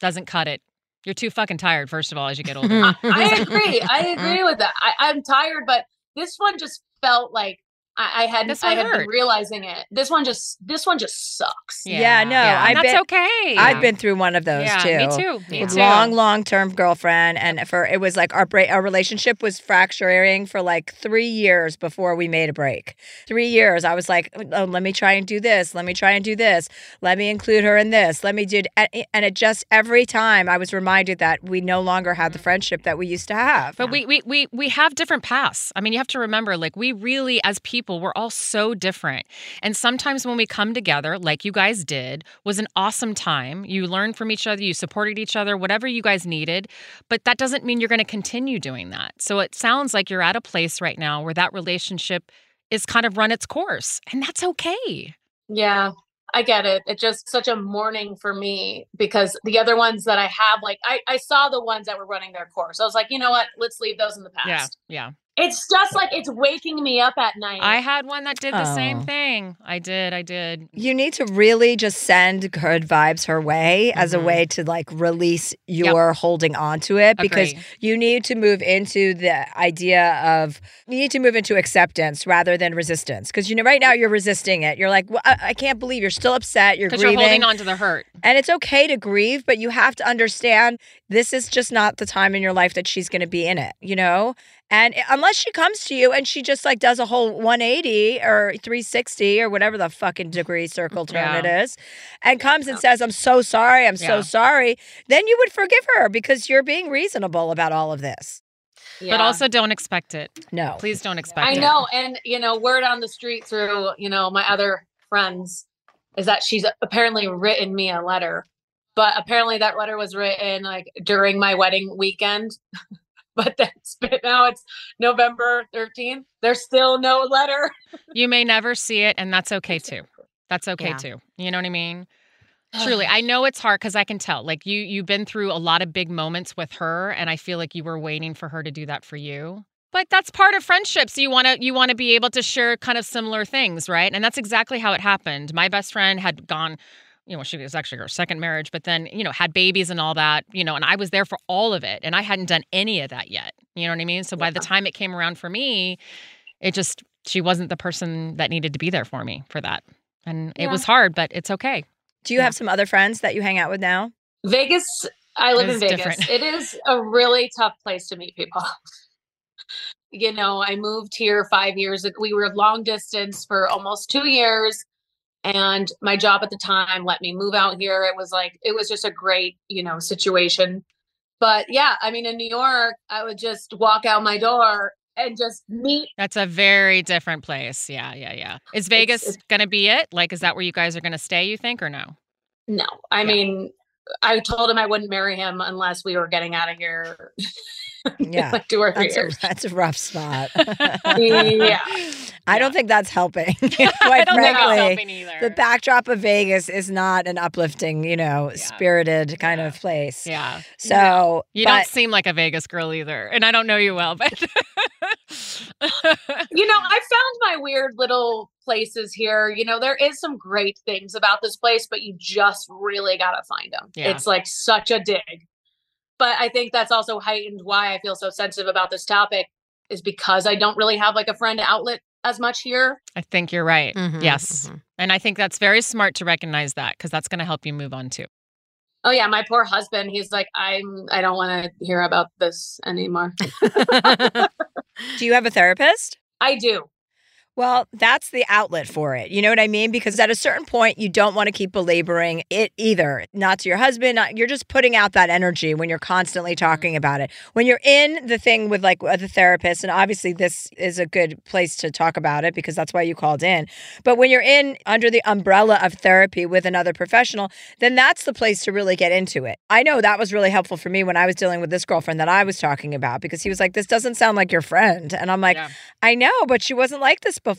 doesn't cut it. You're too fucking tired, first of all, as you get older. I, I agree. I agree with that. I, I'm tired, but this one just felt like I, I had This I one had been realizing it. This one just this one just sucks. Yeah, no, I've and that's been- okay. I've been through one of those yeah, too. Me too. Me too. long, long term girlfriend, and for it was like our break, our relationship was fracturing for like three years before we made a break. Three years, I was like, oh, let me try and do this, let me try and do this, let me include her in this, let me do, and eh, and it just every time I was reminded that we no longer had the mm. friendship that we used to have. But we, we we we have different paths. I mean, you have to remember, like we really, as people. We're all so different. And sometimes when we come together, like you guys did, was an awesome time. You learned from each other, you supported each other, whatever you guys needed. But that doesn't mean you're going to continue doing that. So it sounds like you're at a place right now where that relationship is kind of run its course, and that's okay. Yeah, I get it. It's just such a mourning for me because the other ones that I have, like I, I saw the ones that were running their course. I was like, you know what? Let's leave those in the past. Yeah, yeah. It's just like it's waking me up at night. I had one that did the Oh. same thing. I did. I did. You need to really just send good vibes her way as a Mhm. way to like release your holding on to it because Agree. you need to move into the idea of you need to move into acceptance rather than resistance because you know right now you're resisting it. You're like, well, I, I can't believe you're still upset. You're Because you're grieving. holding on to the hurt. And it's okay to grieve, but you have to understand this is just not the time in your life that she's going to be in it, you know? And eh, unless she comes to you and she just like does a whole 180 or 360 or whatever the fucking degree circle turn it is and comes and says, I'm so sorry, I'm so sorry, then you would forgive her because you're being reasonable about all of this. But also don't expect it. No. Please don't expect I it. I know. And, you know, word on the street through, you know, my other friends is that she's apparently written me a letter. But apparently that letter was written like during my wedding weekend. but that's been now it's November 13th. There's still no letter. You may never see it, and that's okay too. That's okay Yeah. too. You know what I mean? Truly, I know it's hard because I can tell. Like you, you've been through a lot of big moments with her, and I feel like you were waiting for her to do that for you. But that's part of friendships. You want to you want to be able to share kind of similar things, right? And that's exactly how it happened. My best friend had gone, you know, she was actually her second marriage, but then you know had babies and all that, you know, and I was there for all of it, and I hadn't done any of that yet. You know what I mean? So by the time it came around for me, it just she wasn't the person that needed to be there for me for that, and it was hard, but it's okay. Do you have some other friends that you hang out with now? Vegas, I live in Vegas. different. It is a really tough place to meet people. you know, I moved here five years ago. We were long distance for almost two years. And my job at the time let me move out here. It was like, it was just a great, you know, situation. But yeah, I mean, in New York, I would just walk out my door and just meet. That's a very different place. Yeah, yeah, yeah. Is Vegas it's- gonna be it? Like, is that where you guys are gonna stay? You think or no? No, I Yeah. mean, I told him I wouldn't marry him unless we were getting out of here. in Yeah. like two or three That's a, that's a rough spot. Yeah. I don't think that's helping. Quite I don't think it's frankly. helping either. the backdrop of Vegas is not an uplifting, you know, Yeah. spirited kind Yeah. of place. yeah, So, you but don't seem like a Vegas girl either, and I don't know you well, but you know, I found my weird little places here. You know, there is some great things about this place, but you just really got to find them. Yeah. It's like such a dig. But I think that's also heightened why I feel so sensitive about this topic is because I don't really have like a friend outlet as much here. I think you're right. Mhm, yes, mhm. and I think that's very smart to recognize that because that's going to help you move on too. Oh yeah, my poor husband, he's like I'm I don't want to hear about this anymore. do you have a therapist? I do. Well, that's the outlet for it. You know what I mean? Because at a certain point, you don't want to keep belaboring it either. Not to your husband. Not, you're just putting out that energy when you're constantly mm-hmm. talking about it. When you're in the thing with like the therapist, and obviously this is a good place to talk about it because that's why you called in. But when you're in under the umbrella of therapy with another professional, then that's the place to really get into it. I know that was really helpful for me when I was dealing with this girlfriend that I was talking about because he was like, This doesn't sound like your friend. And I'm like, Yeah. I know, but she wasn't like this before.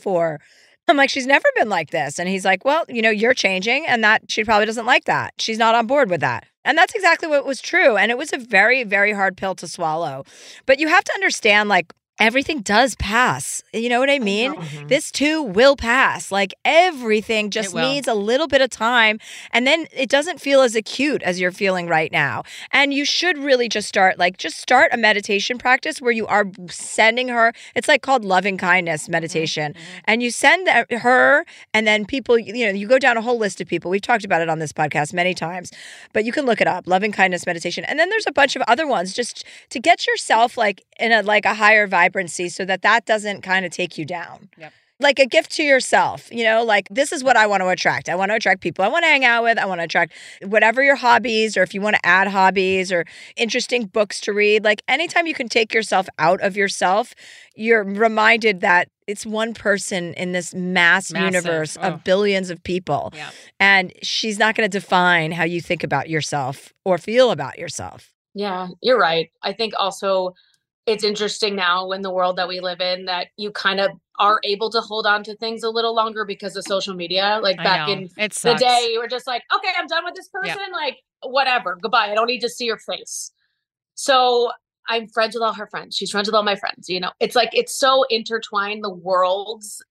I'm like, she's never been like this. And he's like, well, you know, you're changing and that she probably doesn't like that. She's not on board with that. And that's exactly what was true. And it was a very, very hard pill to swallow. But you have to understand, like, everything does pass. You know what I mean? This too will pass. Like everything just needs a little bit of time. And then it doesn't feel as acute as you're feeling right now. And you should really just start, like, just start a meditation practice where you are sending her. It's like called loving kindness meditation. And you send that- her, and then people, you know, you go down a whole list of people. We've talked about it on this podcast many times, but you can look it up loving kindness meditation. And then there's a bunch of other ones just to get yourself like in a like a higher vibrancy so that that doesn't kind of take you down Yep. like a gift to yourself, you know, like this is what I want to attract. I want to attract people I want to hang out with. I want to attract whatever your hobbies or if you want to add hobbies or interesting books to read. Like anytime you can take yourself out of yourself, you're reminded that it's one person in this mass Massive. universe Oh. of billions of people. Yeah. And she's not going to define how you think about yourself or feel about yourself. Yeah, you're right. I think also it's interesting now in the world that we live in that you kind of are able to hold on to things a little longer because of social media. Like back in it the day, you were just like, okay, I'm done with this Yeah. person. Like, whatever, goodbye. I don't need to see your face. So I'm friends with all her friends. She's friends with all my friends. You know, it's like it's so intertwined, the worlds,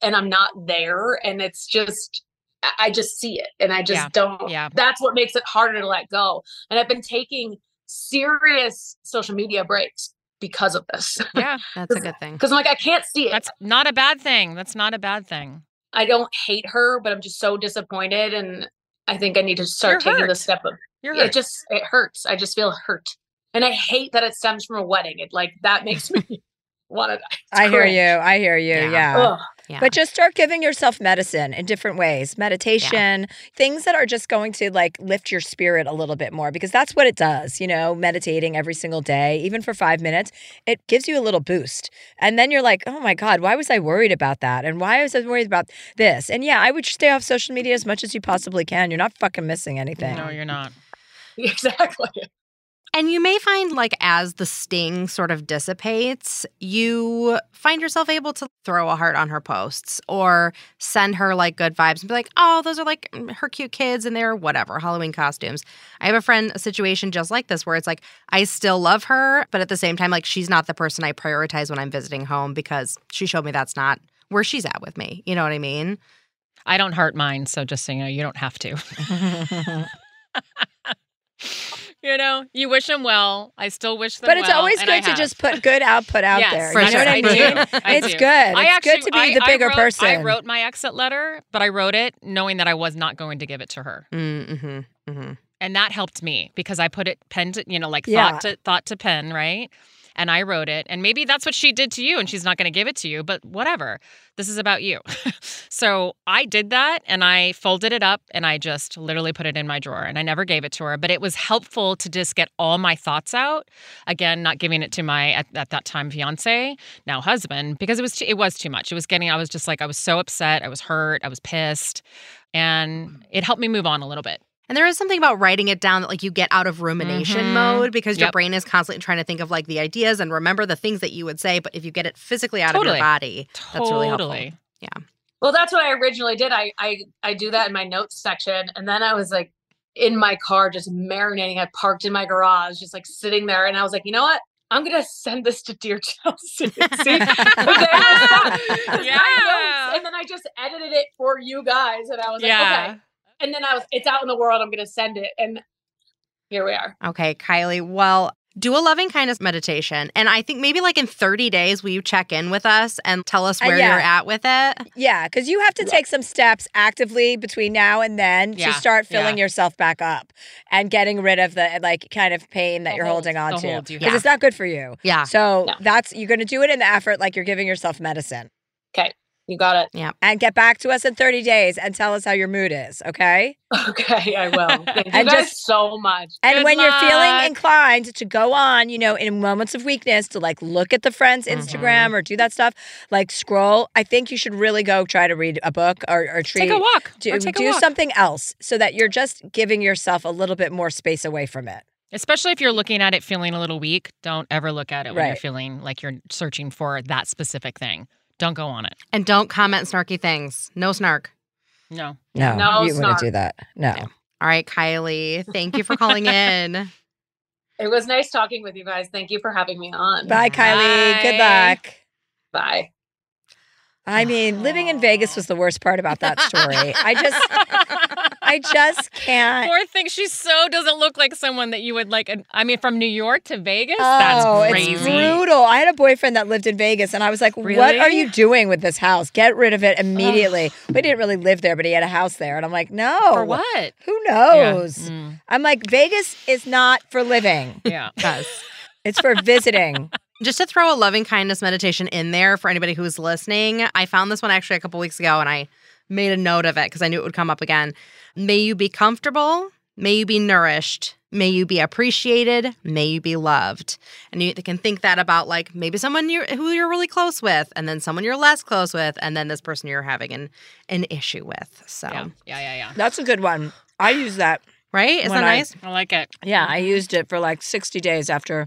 and I'm not there. And it's just, I- I just see it and I just Yeah. don't. Yeah. That's what makes it harder to let go. And I've been taking serious social media breaks because of this. Yeah. That's a good thing. Because I'm like, I can't see it. That's not a bad thing. That's not a bad thing. I don't hate her, but I'm just so disappointed. And I think I need to start You're taking the step of You're it just it hurts. I just feel hurt. And I hate that it stems from a wedding. It like that makes me want to I hear you. I hear you. Yeah. Yeah. Ugh. Yeah. But just start giving yourself medicine in different ways. Meditation, things that are just going to like lift your spirit a little bit more because that's what it does, you know, meditating every single day, even for 5 minutes, it gives you a little boost. And then you're like, "Oh my god, why was I worried about that? And why was I worried about this?" And yeah, I would stay off social media as much as you possibly can. You're not fucking missing anything. No, you're not. Exactly. And you may find, like, as the sting sort of dissipates, you find yourself able to throw a heart on her posts or send her like good vibes and be like, oh, those are like her cute kids and they're whatever, Halloween costumes. I have a friend, a situation just like this where it's like, I still love her, but at the same time, like, she's not the person I prioritize when I'm visiting home because she showed me that's not where she's at with me. You know what I mean? I don't heart mine, so just so you know, you don't have to. you know, you wish them well. I still wish them But it's well, always good to just put good output out Yes, there. for you know what I I mean? I it's do. good. I it's actually, good to be I- the bigger wrote- person. I wrote my exit letter, but I wrote it knowing that I was not going to give it to her. Mm-hmm. Mm-hmm. and that helped me because I put it pen to you know like Yeah. thought to thought to pen right and I wrote it and maybe that's what she did to you and she's not going to give it to you but whatever. This is about you. So I did that and I folded it up and I just literally put it in my drawer and I never gave it to her but it was helpful to just get all my thoughts out. Again not giving it to my at, at that time fiance now husband because it was too, it was too much. It was getting I was just like I was so upset I was hurt I was pissed and mm. it helped me move on a little bit And there is something about writing it down that like you get out of rumination Mhm. mode because your brain is constantly trying to think of like the ideas and remember the things that you would say. But if you get it physically out of your body, that's really helpful. Totally. Well, that's what I originally did. I I I do that in my notes section, and then I was like in my car just marinating. I parked in my garage, just like sitting there, and I was like, you know what? I'm gonna send this to Dear Chelsea. See, But there was that. It was my Yeah. and then I just edited it for you guys, and I was like, Yeah. okay. And then I was, it's out in the world. I'm gonna send it, and here we are. Okay, Kylie. Well, do a loving kindness meditation. And I think maybe like in 30 days, will you check in with us and tell us Uh, where yeah. you're at with it? Yeah, because you have to Yeah. take some steps actively between now and then Yeah, to start filling yeah. yourself back up and getting rid of the like kind of pain that The you're hold- holding on to. Because have. it's not good for you. Yeah. So No. that's you're gonna do it in the effort like you're giving yourself medicine. You got it. Yeah. And get back to us in 30 days and tell us how your mood is, okay? Okay, I will. Thank you And guys just- so much. And Good when you're feeling inclined to go on, you know, in moments of weakness to like look at the friend's Mm-hmm. Instagram or do that stuff, like scroll, I think you should really go try to read a book or, or treat Take a walk. do, or take a do walk. something else so that you're just giving yourself a little bit more space away from it. Especially if you're looking at it feeling a little weak, don't ever look at it when you're feeling like you're searching for that specific thing. Don't go on it. And don't comment snarky things. No snark. No. No, No, you it's wouldn't do that. No. No. All right, Kylie. Thank you for calling in. It was nice talking with you guys. Thank you for having me on. Bye, Kylie. Good luck. Bye. I mean, living in Vegas was the worst part about that story. I just, I just can't. Poor thing. She so doesn't look like someone that you would like. I mean, from New York to Vegas? Oh, That's it's crazy. brutal. I had a boyfriend that lived in Vegas, and I was like, "What are you doing with this house? Get rid of it immediately." we didn't really live there, but he had a house there, and I'm like, "No, For what? Who Yeah. knows?" Mm, I'm like, Vegas is not for living; yeah. it's for visiting. Just to throw a loving kindness meditation in there for anybody who's listening, I found this one actually a couple weeks ago and I made a note of it because I knew it would come up again. May you be comfortable, may you be nourished, May you be appreciated. May you be loved. And you can think that about like maybe someone you're, who you're really close with, and then someone you're less close with, and then this person you're having an, an issue with. So, Yeah, yeah, yeah, yeah. That's a good one. I use that. right? Isn't When that I- nice? I like it. Yeah, I mm-hmm. used it for like 60 days after,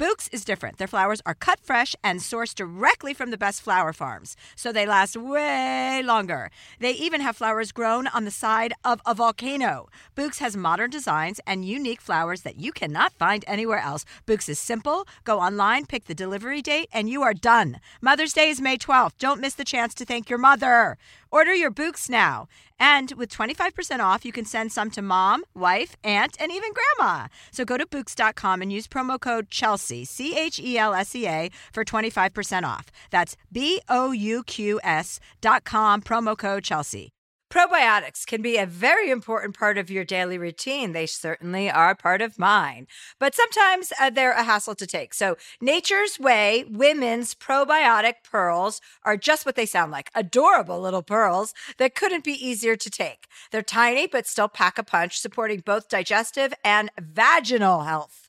Bouqs is different. Their flowers are cut fresh and sourced directly from the best flower farms, so they last way longer. They even have flowers grown on the side of a volcano. Bouqs has modern designs and unique flowers that you cannot find anywhere else. Bouqs is simple. Go online, pick the delivery date, and you are done. Mother's Day is May 12th. Don't miss the chance to thank your mother. Order your Bouqs now. And with 25% off, you can send some to mom, wife, aunt, and even grandma. So go to Bouqs.com and use promo code Chelsea, C H E L S E A, for 25% off. That's B O U Q S dot com, promo code Chelsea. Probiotics can be a very important part of your daily routine. They certainly are part of mine, but sometimes uh, they're a hassle to take. So, Nature's Way women's probiotic pearls are just what they sound like adorable little pearls that couldn't be easier to take. They're tiny, but still pack a punch, supporting both digestive and vaginal health.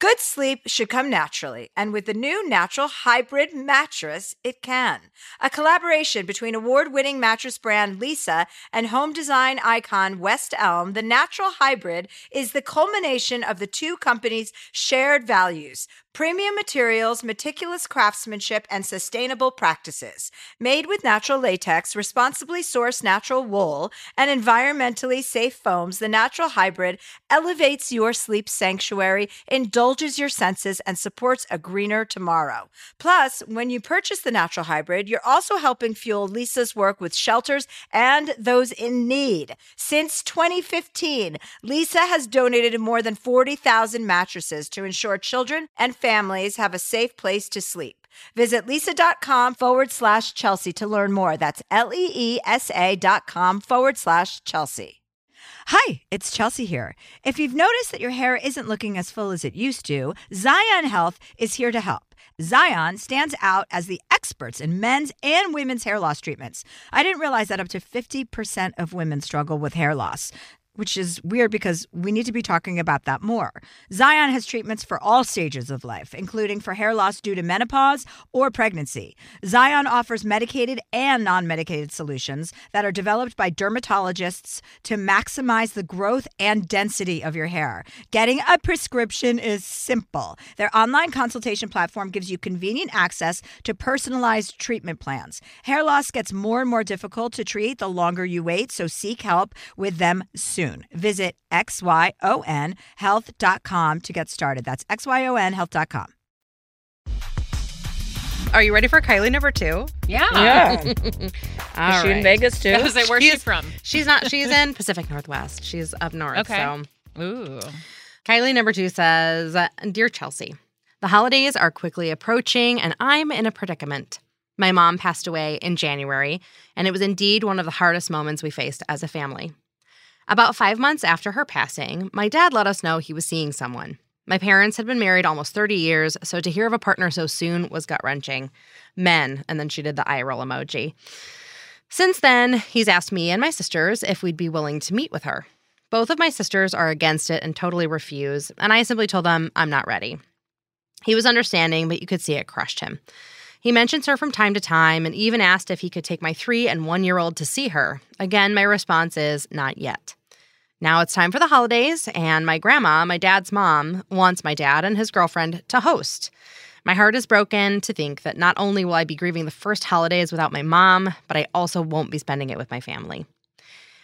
Good sleep should come naturally, and with the new Natural Hybrid mattress, it can. A collaboration between award winning mattress brand Leesa and home design icon West Elm, the Natural Hybrid is the culmination of the two companies' shared values premium materials, meticulous craftsmanship, and sustainable practices. Made with natural latex, responsibly sourced natural wool, and environmentally safe foams, the Natural Hybrid elevates your sleep sanctuary, indulges your senses, and supports a greener tomorrow. Plus, when you purchase the Natural Hybrid, you're also helping fuel Leesa's work with shelters and those in need. Since 2015, Leesa has donated more than 40,000 mattresses to ensure children and families have a safe place to sleep. Visit leesa.com forward slash Chelsea to learn more. That's L E E S A dot com forward slash Chelsea. Hi, it's Chelsea here. If you've noticed that your hair isn't looking as full as it used to, Xyon Health is here to help. Xyon stands out as the experts in men's and women's hair loss treatments. I didn't realize that up to 50% of women struggle with hair loss which is weird because we need to be talking about that more. Xyon has treatments for all stages of life, including for hair loss due to menopause or pregnancy. Xyon offers medicated and non medicated solutions that are developed by dermatologists to maximize the growth and density of your hair. Getting a prescription is simple. Their online consultation platform gives you convenient access to personalized treatment plans. Hair loss gets more and more difficult to treat the longer you wait, so seek help with them soon. Visit xyonhealth.com to get started. That's xyonhealth.com. Are you ready for Kylie number two? Yeah. Yeah. All Is she in right. Vegas too? I was like, where's she She's- from? She's not. She's in Pacific Northwest. She's up north. Okay. So Ooh. Kylie number two says, Dear Chelsea, the holidays are quickly approaching and I'm in a predicament. My mom passed away in January, and it was indeed one of the hardest moments we faced as a family. About five months after her passing, my dad let us know he was seeing someone. My parents had been married almost 30 years, so to hear of a partner so soon was gut wrenching. Men, and then she did the eye roll emoji. Since then, he's asked me and my sisters if we'd be willing to meet with her. Both of my sisters are against it and totally refuse, and I simply told them I'm not ready. He was understanding, but you could see it crushed him. He mentions her from time to time and even asked if he could take my three and one year old to see her. Again, my response is not yet. Now it's time for the holidays, and my grandma, my dad's mom, wants my dad and his girlfriend to host. My heart is broken to think that not only will I be grieving the first holidays without my mom, but I also won't be spending it with my family.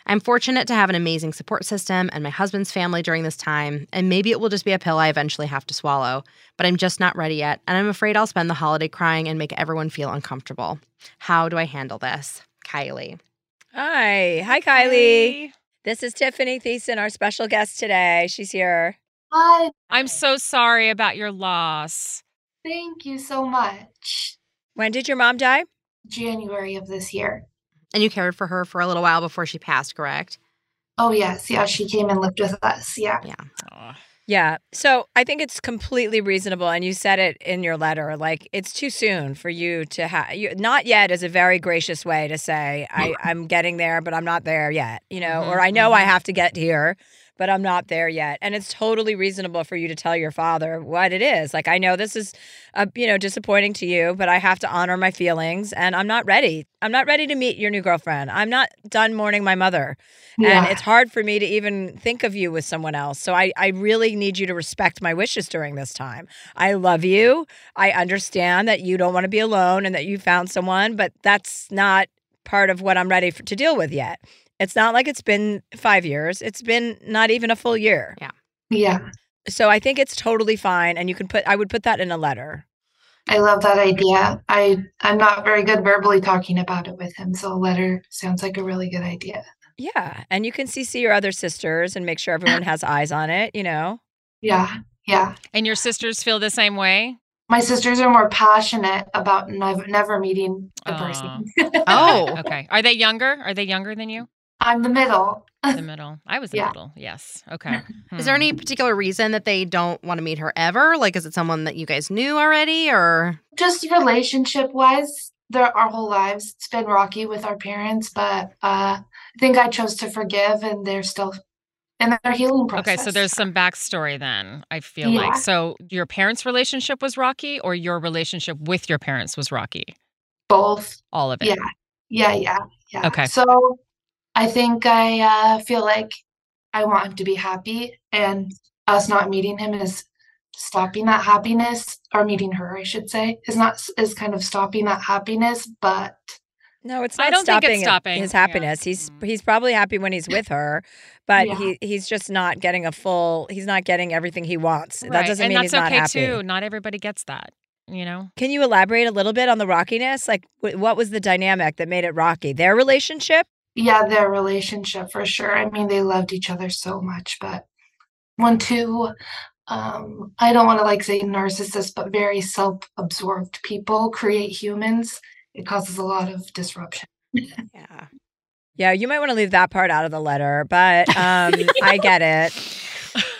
I'm fortunate to have an amazing support system and my husband's family during this time, and maybe it will just be a pill I eventually have to swallow, but I'm just not ready yet, and I'm afraid I'll spend the holiday crying and make everyone feel uncomfortable. How do I handle this? Kylie. Hi. Hi, Kylie. This is Tiffani Thiessen, our special guest today. She's here. Hi. I'm so sorry about your loss. Thank you so much. When did your mom die? January of this year. And you cared for her for a little while before she passed, correct? Oh, yes. Yeah, she came and lived with us. Yeah. Yeah. Aw. Yeah. So I think it's completely reasonable. And you said it in your letter. Like, it's too soon for you to have, not yet is a very gracious way to say, I, I'm getting there, but I'm not there yet, you know, Mhm, or I know I mhm. have to get here, but I'm not there yet. And it's totally reasonable for you to tell your father what it is. Like, I know this is, uh, you know, disappointing to you, but I have to honor my feelings and I'm not ready. I'm not ready to meet your new girlfriend. I'm not done mourning my mother. And it's hard for me to even think of you with someone else. So I, I really need you to respect my wishes during this time. I love you. I understand that you don't want to be alone and that you found someone, but that's not part of what I'm ready for, to deal with yet. It's not like it's been five years. It's been not even a full year. yeah. Yeah. So I think it's totally fine. And you can put, I would put that in a letter. I love that idea. I I'm not very good verbally talking about it with him, so a letter sounds like a really good idea. Yeah. And you can CC your other sisters and make sure everyone has eyes on it, you know? Yeah. Yeah. And your sisters feel the same way? My sisters are more passionate about never never meeting the Aw. person. Oh. Okay. Are they younger? Are they younger than you? I'm the middle. The middle. I was the Yeah. middle. Yes. Okay. Is there Hmm. any particular reason that they don't want to meet her ever? Like, is it someone that you guys knew already, or Just relationship wise, there our whole lives it's been rocky with our parents, but uh, I think I chose to forgive, and they're still in their healing process. Okay, so there's some backstory then, I feel Yeah. like. So your parents' relationship was rocky or your relationship with your parents was rocky? both. All of it. Yeah, yeah, yeah, yeah. Okay. So I think I uh, feel like I want him to be happy, and us not meeting him is stopping that happiness, or meeting her, I should say, is not is kind of stopping that happiness. But No, it's I not don't think stopping, it's stopping, his yeah. happiness. He's Mm. he's probably happy when he's with her, but Yeah. he he's just not getting a full. He's not getting everything he wants. That doesn't and mean that's he's not okay happy. too. Not everybody gets that, you know? Can you elaborate a little bit on the rockiness? Like, wh- what was the dynamic that made it rocky? Their relationship. Yeah, their relationship for sure. I mean, they loved each other so much, but one, two, um, I don't want to like say narcissists, but very self-absorbed people create humans, it causes a lot of disruption. Yeah. Yeah, you might want to leave that part out of the letter, but um, I get it.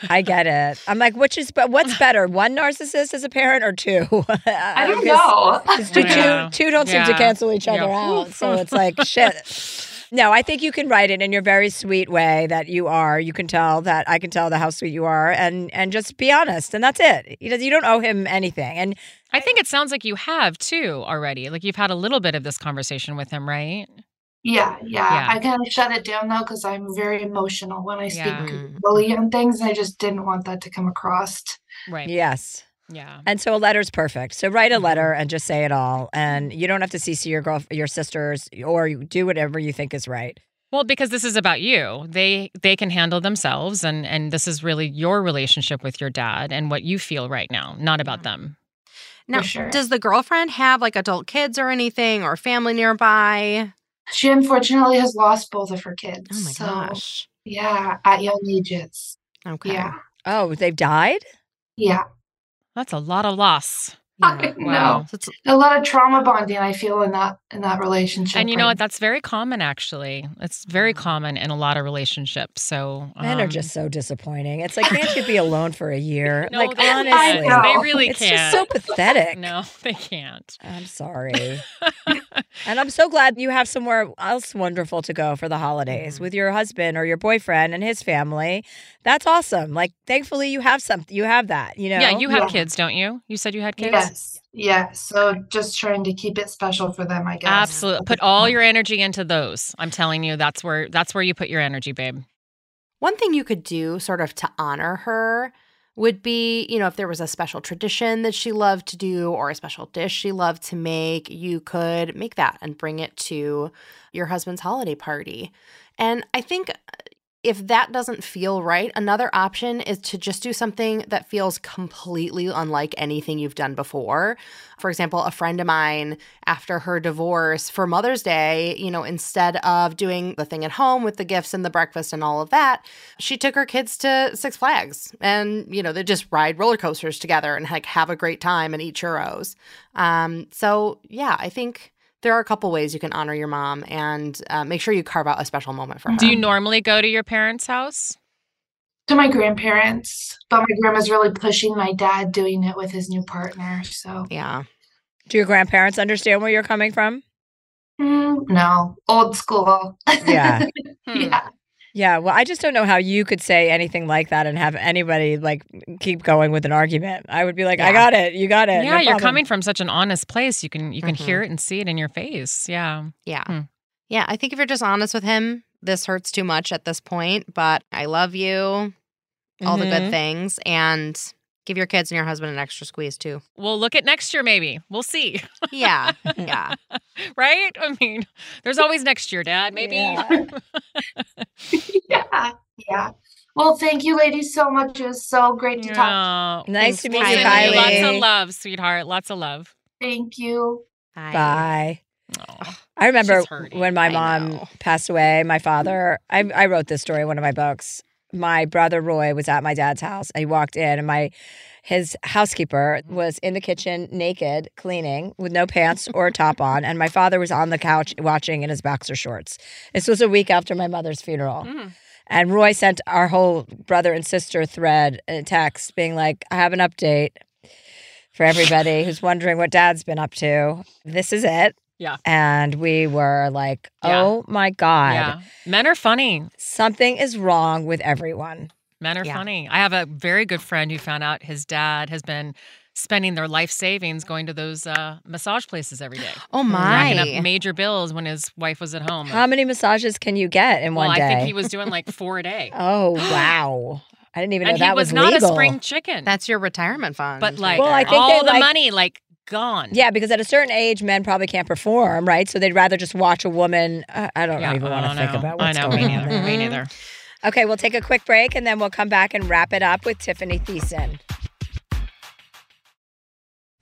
I get it. I'm like, which is, but what's better, one narcissist as a parent or two? I don't know. Two, Yeah. two, two don't seem to cancel each other Yeah. out. So it's like, shit. No, I think you can write it in your very sweet way that you are. You can tell that I can tell the how sweet you are, and and just be honest, and that's it. You, know, you don't owe him anything, and I think it sounds like you have too already. Like you've had a little bit of this conversation with him, right? Yeah, yeah. Yeah. I kind of shut it down though because I'm very emotional when I speak Yeah. Mm. bully on things. I just didn't want that to come across. Right. yes, Yeah. and so a letter's perfect. So write a letter and just say it all, and you don't have to CC your girl, your sisters, or you do whatever you think is right. Well, because this is about you. They they can handle themselves and and this is really your relationship with your dad and what you feel right now, not about them. now sure. does the girlfriend have like adult kids or anything, or family nearby? She unfortunately has lost both of her kids. Oh my so, gosh. Yeah, at young ages. Okay. Yeah, Oh, they've died. yeah. That's a lot of loss. I Wow. know. So it's- A lot of trauma bonding I feel in that in that relationship. And you know what? That's very common, actually. It's very common in a lot of relationships. So Men are um, just so disappointing. It's like, can't you be alone for a year? No, like they, honestly, they really it's can't. It's just so pathetic. no, they can't. I'm sorry. and I'm so glad you have somewhere else wonderful to go for the holidays Mhm. with your husband or your boyfriend and his family. That's awesome. Like thankfully you have something you have that, you know. Yeah, you have Yeah. kids, don't you? You said you had kids? Yes. Yeah. So just trying to keep it special for them, I guess. Absolutely. Put all your energy into those. I'm telling you, that's where that's where you put your energy, babe. One thing you could do, sort of to honor her, would be, you know, if there was a special tradition that she loved to do or a special dish she loved to make, you could make that and bring it to your husband's holiday party. And I think if that doesn't feel right, another option is to just do something that feels completely unlike anything you've done before. For example, a friend of mine, after her divorce for Mother's Day, you know, instead of doing the thing at home with the gifts and the breakfast and all of that, she took her kids to Six Flags and, you know, they just ride roller coasters together and like have a great time and eat churros. Um, so, yeah, I think there are a couple ways you can honor your mom and uh, make sure you carve out a special moment for her. Do you normally go to your parents' house? To my grandparents, but my grandma's really pushing my dad doing it with his new partner. So yeah. Do your grandparents understand where you're coming from? Mm, no, old school. Yeah. Hmm. yeah. Yeah, well, I just don't know how you could say anything like that and have anybody like keep going with an argument. I would be like, I got it, you got it. Yeah, no you're coming from such an honest place. You can you can Mhm. hear it and see it in your face. Yeah. Yeah. Hmm. Yeah. I think if you're just honest with him, this hurts too much at this point, but I love you, all the Mhm. good things, and give your kids and your husband an extra squeeze too. We'll look at next year maybe. We'll see. Yeah. yeah. right? I mean, there's always next year, Dad. Maybe. Yeah. yeah. Yeah. Well, thank you, ladies, so much. It was so great to talk. Yeah. Nice to meet We'll you, Bye. you lots of love, sweetheart. Lots of love. Thank you. Bye. Bye. Aw. I remember when my mom passed away, my father, I, I wrote this story in one of my books. My brother Roy was at my dad's house. He walked in and my his housekeeper was in the kitchen naked, cleaning with no pants or top on. And my father was on the couch watching in his boxer shorts. This was a week after my mother's funeral. Mm. And Roy sent our whole brother and sister thread a text being like, I have an update for everybody who's wondering what dad's been up to. This is it. Yeah. And we were like, Yeah. oh my God, Yeah. Men are funny. something is wrong with everyone. Men are Yeah. funny. I have a very good friend who found out his dad has been spending their life savings going to those uh, massage places every day. Oh Racking my. up major bills when his wife was at home. How many massages can you get in well, one day? I think he was doing like four a day. oh, wow. I didn't even and know he that was, was, not legal. a spring chicken. That's your retirement fund. but like Well, I think all they the like- money like gone. Yeah, because at a certain age, men probably can't perform, right? So they'd rather just watch a woman. Uh, I don't Yeah, even I want to don't think know. about I what's know, going me on there. Me neither. Okay, we'll take a quick break and then we'll come back and wrap it up with Tiffani Thiessen.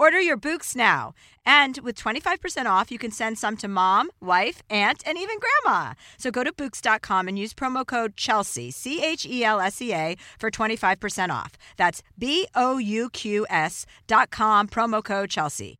Order your Bouqs now. And with 25% off, you can send some to mom, wife, aunt, and even grandma. So go to Bouqs.com and use promo code Chelsea, C H E L S E A, for 25% off. That's B O U Q S dot com, promo code Chelsea.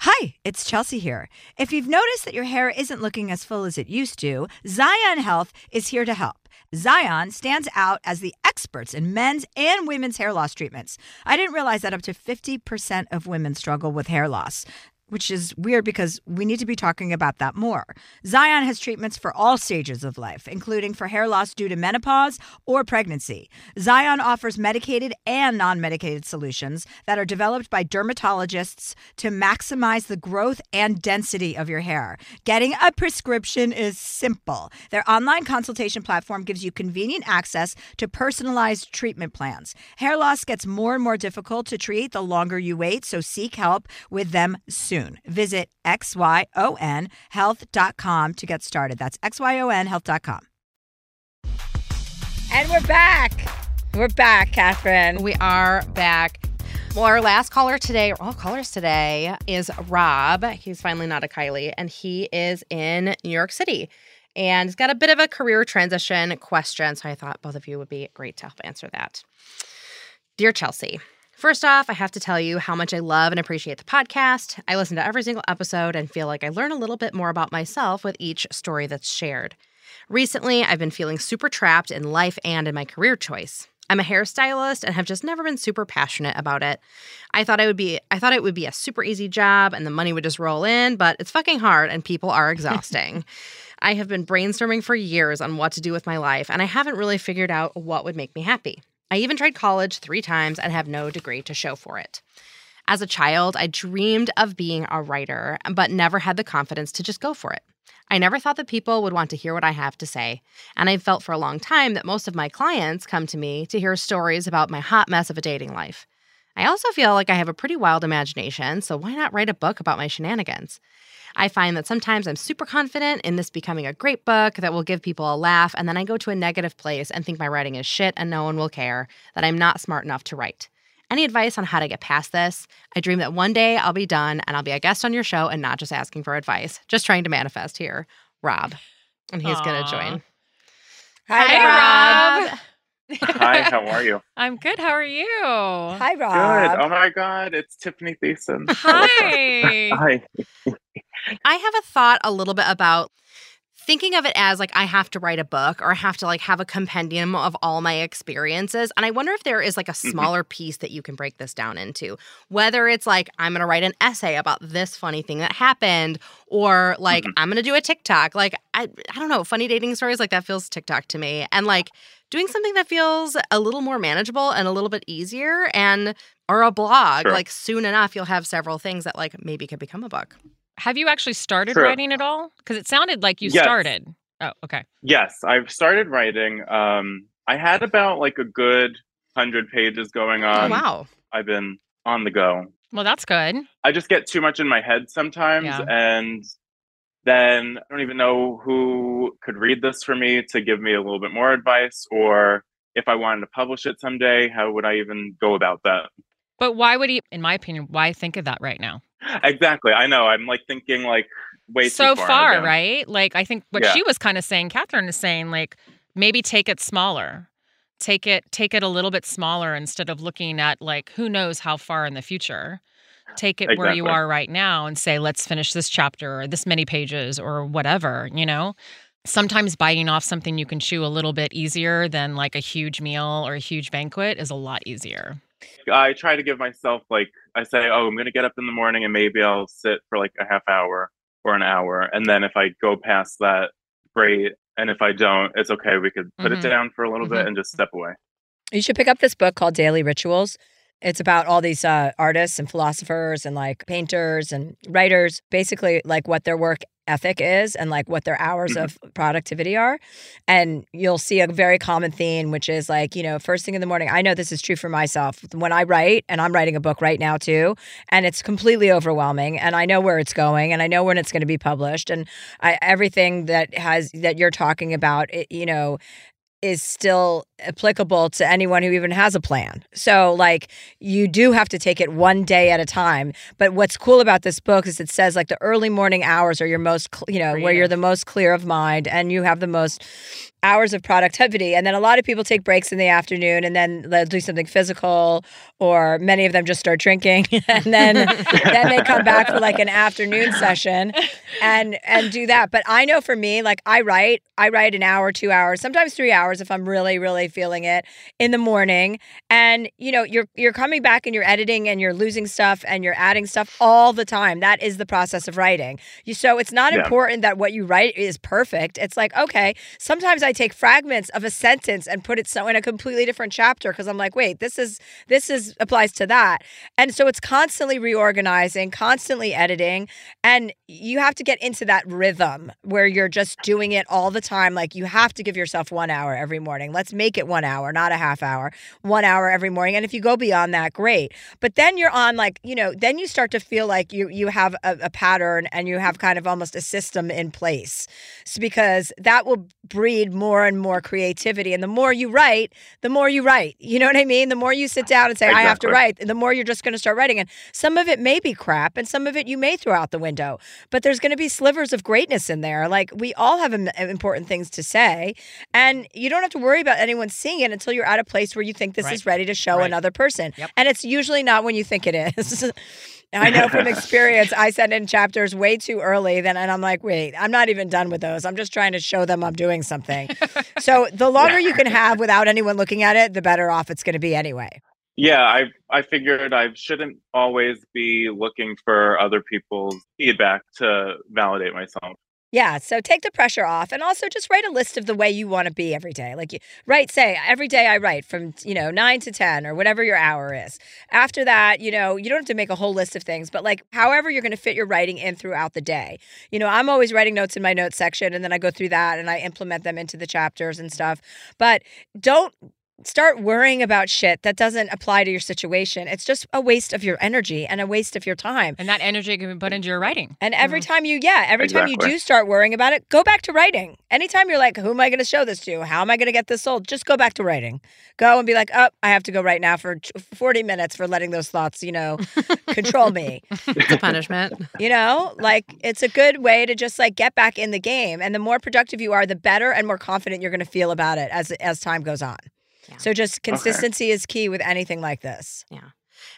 Hi, it's Chelsea here. If you've noticed that your hair isn't looking as full as it used to, Xyon Health is here to help. Xyon stands out as the experts in men's and women's hair loss treatments. I didn't realize that up to 50% of women struggle with hair loss which is weird because we need to be talking about that more. Xyon has treatments for all stages of life, including for hair loss due to menopause or pregnancy. Xyon offers medicated and non medicated solutions that are developed by dermatologists to maximize the growth and density of your hair. Getting a prescription is simple. Their online consultation platform gives you convenient access to personalized treatment plans. Hair loss gets more and more difficult to treat the longer you wait, so seek help with them soon soon. Visit xyonhealth.com to get started. That's xyonhealth.com. And we're back. We're back, Catherine. We are back. Well, our last caller today, or all callers today, is Rob. He's finally not a Kylie, and he is in New York City. And he's got a bit of a career transition question. So I thought both of you would be great to help answer that. Dear Chelsea, First off, I have to tell you how much I love and appreciate the podcast. I listen to every single episode and feel like I learn a little bit more about myself with each story that's shared. Recently, I've been feeling super trapped in life and in my career choice. I'm a hairstylist and have just never been super passionate about it. I thought I would be I thought it would be a super easy job and the money would just roll in, but it's fucking hard and people are exhausting. I have been brainstorming for years on what to do with my life and I haven't really figured out what would make me happy. I even tried college three times and have no degree to show for it. As a child, I dreamed of being a writer, but never had the confidence to just go for it. I never thought that people would want to hear what I have to say, and I've felt for a long time that most of my clients come to me to hear stories about my hot mess of a dating life. I also feel like I have a pretty wild imagination, so why not write a book about my shenanigans? I find that sometimes I'm super confident in this becoming a great book that will give people a laugh, and then I go to a negative place and think my writing is shit and no one will care, that I'm not smart enough to write. Any advice on how to get past this? I dream that one day I'll be done and I'll be a guest on your show and not just asking for advice. Just trying to manifest here. Rob. And he's going to join. Hi, Hi, Rob. Hi, how are you? I'm good. How are you? Hi, Rob. Good. Rob. Oh my God, it's Tiffani Thiessen. Hi. Hi. I have a thought a little bit about thinking of it as like I have to write a book or I have to like have a compendium of all my experiences. And I wonder if there is like a Mm-hmm. smaller piece that you can break this down into. Whether it's like I'm going to write an essay about this funny thing that happened or like Mhm. I'm going to do a TikTok. Like I I don't know, funny dating stories like that feels TikTok to me. And like doing something that feels a little more manageable and a little bit easier and or a blog Sure. like soon enough you'll have several things that like maybe could become a book. Have you actually started True. writing at all? Because it sounded like you Yes. started. Oh, okay. Yes, I've started writing. Um, I had about like a good hundred pages going Oh, on. wow. I've been on the go. Well, that's good. I just get too much in my head sometimes, Yeah. and then I don't even know who could read this for me to give me a little bit more advice, or if I wanted to publish it someday, how would I even go about that? But why would he, in my opinion, why think of that right now? Exactly. I know. I'm like thinking like way so too far, far, right? Like I think what Yeah. she was kind of saying, Catherine is saying, like maybe take it smaller. Take it take it a little bit smaller instead of looking at like who knows how far in the future. Take it where you are right now and say, let's finish this chapter or this many pages or whatever, you know? Sometimes biting off something you can chew a little bit easier than like a huge meal or a huge banquet is a lot easier. I try to give myself like I say, oh, I'm gonna get up in the morning and maybe I'll sit for like a half hour or an hour, and then if I go past that, great. And if I don't, it's okay. We could put Mhm. it down for a little Mhm. bit and just step away. You should pick up this book called Daily Rituals. It's about all these uh, artists and philosophers and like painters and writers, basically like what their work ethic is and like what their hours Mhm. of productivity are. And you'll see a very common theme, which is like, you know, first thing in the morning. I know this is true for myself. When I write, and I'm writing a book right now too, and it's completely overwhelming, and I know where it's going, and I know when it's going to be published, and I, everything that has that you're talking about, it, you know, is still applicable to anyone who even has a plan. So, like, you do have to take it one day at a time. But what's cool about this book is it says like the early morning hours are your most, you know, where you're the most clear of mind and you have the most hours of productivity. And then a lot of people take breaks in the afternoon and then they'll do something physical, or many of them just start drinking and then then they come back for like an afternoon session and and do that. But I know for me, like I write, I write an hour, two hours, sometimes three hours if I'm really, really feeling it in the morning. And you know, you're you're coming back and you're editing and you're losing stuff and you're adding stuff all the time. That is the process of writing. You so it's not Yeah. important that what you write is perfect. It's like, okay, sometimes I take fragments of a sentence and put it so in a completely different chapter because I'm like, wait, this is this is applies to that. And so it's constantly reorganizing, constantly editing, and you have to get into that rhythm where you're just doing it all the time. Like you have to give yourself one hour every morning. Let's make it one hour, not a half hour, one hour every morning. And if you go beyond that, great. But then you're on like, you know, then you start to feel like you you have a, a pattern and you have kind of almost a system in place. So because that will breed more and more creativity. And the more you write, the more you write. You know what I mean? The more you sit down and say, I have to write, the more you're just going to start writing. And some of it may be crap and some of it you may throw out the window, but there's going to be slivers of greatness in there. Like we all have important things to say. And you don't have to worry about anyone seeing it until you're at a place where you think this Right. is ready to show Right. another person. Yep. And it's usually not when you think it is. I know from experience, I send in chapters way too early, then, and I'm like, wait, I'm not even done with those. I'm just trying to show them I'm doing something. so the longer you can have without anyone looking at it, the better off it's going to be anyway. Yeah, I I figured I shouldn't always be looking for other people's feedback to validate myself. Yeah, so take the pressure off and also just write a list of the way you want to be every day. Like you write say every day I write from, you know, 9 to 10 or whatever your hour is. After that, you know, you don't have to make a whole list of things, but like however you're going to fit your writing in throughout the day. You know, I'm always writing notes in my notes section and then I go through that and I implement them into the chapters and stuff. But don't start worrying about shit that doesn't apply to your situation. It's just a waste of your energy and a waste of your time. And that energy can be put into your writing. And every mm-hmm. time you, yeah, every time you do start worrying about it, go back to writing. Anytime you're like, who am I going to show this to? How am I going to get this sold? Just go back to writing. Go and be like, oh, I have to go right now for 40 minutes for letting those thoughts, you know, control me. It's a punishment. You know, like it's a good way to just like get back in the game. And the more productive you are, the better and more confident you're going to feel about it as as time goes on. Yeah. So just consistency is key with anything like this. Yeah,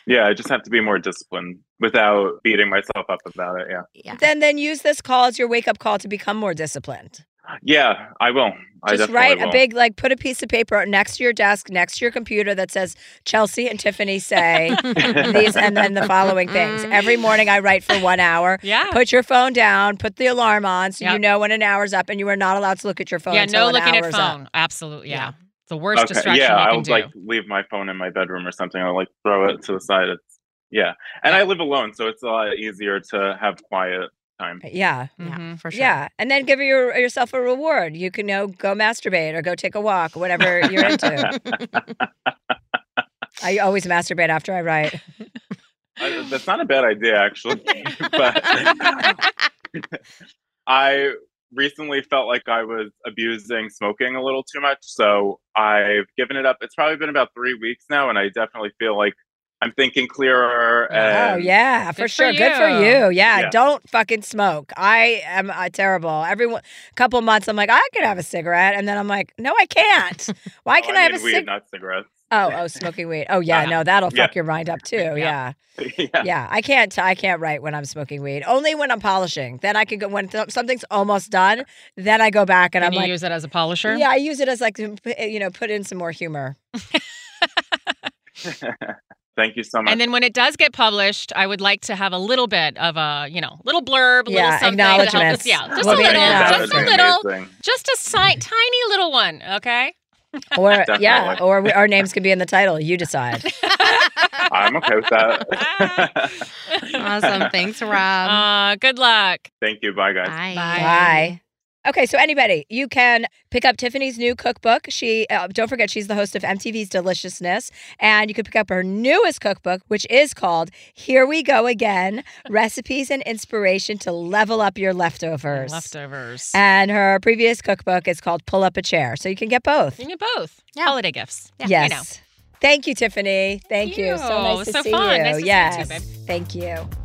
Yeah, I just have to be more disciplined without beating myself up about it. Yeah. Yeah. Then then use this call as your wake up call to become more disciplined. Yeah, I will. I Just write will. a big like put a piece of paper next to your desk, next to your computer that says Chelsea and Tiffani say these and then the following things. Mm. Every morning I write for one hour. Yeah. Put your phone down, put the alarm on so you know when an hour's up and you are not allowed to look at your phone. yeah, until no an looking at hour's up. phone. Absolutely. Yeah. Yeah. It's the worst okay. distraction Yeah, you can I'll do. like leave my phone in my bedroom or something. I'll like throw it to the side. It's yeah, and I live alone, so it's a lot easier to have quiet time. Yeah. Yeah, Mhm. for sure. Yeah. And then give your, yourself a reward. You can you know, go masturbate or go take a walk, whatever you're into. I always masturbate after I write. I, that's not a bad idea, actually. but I recently felt like I was abusing smoking a little too much, so I've given it up. It's probably been about three weeks now, and I definitely feel like I'm thinking clearer. Oh yeah, for Good for sure. Good for you. you. Yeah, Yeah. don't fucking smoke. I am uh, terrible. Every one- couple months, I'm like, I could have a cigarette, and then I'm like, no, I can't. Why Oh, can I, have a cigarette? not cigarettes. Oh, oh, smoking weed. Oh yeah, Yeah. no, that'll Yeah. fuck your mind up too. Yeah. yeah. yeah, I can't. I can't write when I'm smoking weed. Only when I'm polishing. Then I can go when th- something's almost done. Then I go back and Can I'm you like, use it as a polisher? yeah, I use it as like you know put in some more humor. Thank you so much. And then when it does get published, I would like to have a little bit of a, you know, little blurb, little Yeah, something to help us. Yeah, just We'll a little, just a little, amazing. just a si- tiny little one. Okay. Or yeah, or we, our names could be in the title. You decide. I I'm okay with that. Awesome. Thanks, Rob. Uh, good luck. Thank you. Bye, guys. Bye. Bye. Okay, so anybody, you can pick up Tiffani's new cookbook. She uh, don't forget she's the host of MTV's Deliciousness, and you can pick up her newest cookbook, which is called "Here We Go Again: Recipes and Inspiration to Level Up Your Leftovers." Leftovers. And her previous cookbook is called "Pull Up a Chair," so you can get both. you can get both. Yeah. Holiday gifts. Yeah, yes. I know. Thank you, Tiffani. Thank you. So nice to So see fun. you. Nice to see you too, yes. babe. Thank you.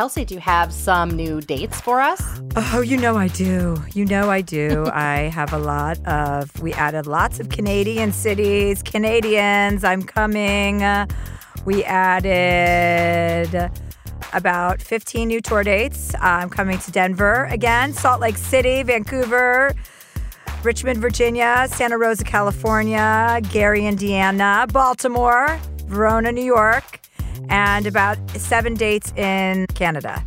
Chelsea, do you have some new dates for us? Oh, you know I do. You know I do. I have a lot of, we added lots of Canadian cities. Canadians, I'm coming. We added about 15 new tour dates. I'm coming to Denver again, Salt Lake City, Vancouver, Richmond, Virginia, Santa Rosa, California, Gary, Indiana, Baltimore, Verona, New York, and about seven dates in Canada.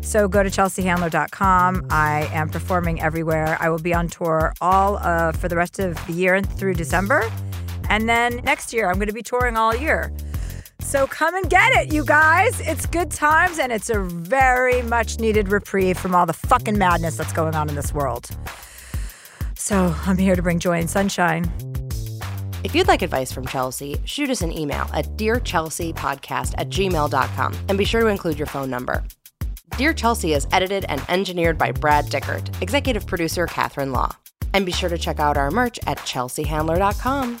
So go to chelseahandler.com. I am performing everywhere. I will be on tour all uh, for the rest of the year through December. And then next year, I'm going to be touring all year. So come and get it, you guys. It's good times and it's a very much needed reprieve from all the fucking madness that's going on in this world. So I'm here to bring joy and sunshine. If you'd like advice from Chelsea, shoot us an email at dearchelseapodcast at gmail.com and be sure to include your phone number. Dear Chelsea is edited and engineered by Brad Dickert, executive producer Catherine Law. And be sure to check out our merch at chelseahandler.com.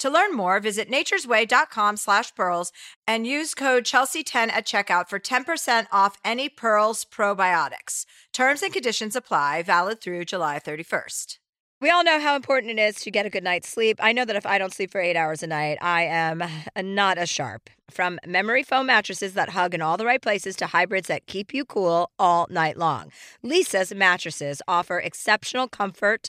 To learn more, visit naturesway.com slash pearls and use code Chelsea10 at checkout for 10% off any Pearls probiotics. Terms and conditions apply, valid through July 31st. We all know how important it is to get a good night's sleep. I know that if I don't sleep for eight hours a night, I am not as sharp. From memory foam mattresses that hug in all the right places to hybrids that keep you cool all night long, Leesa's mattresses offer exceptional comfort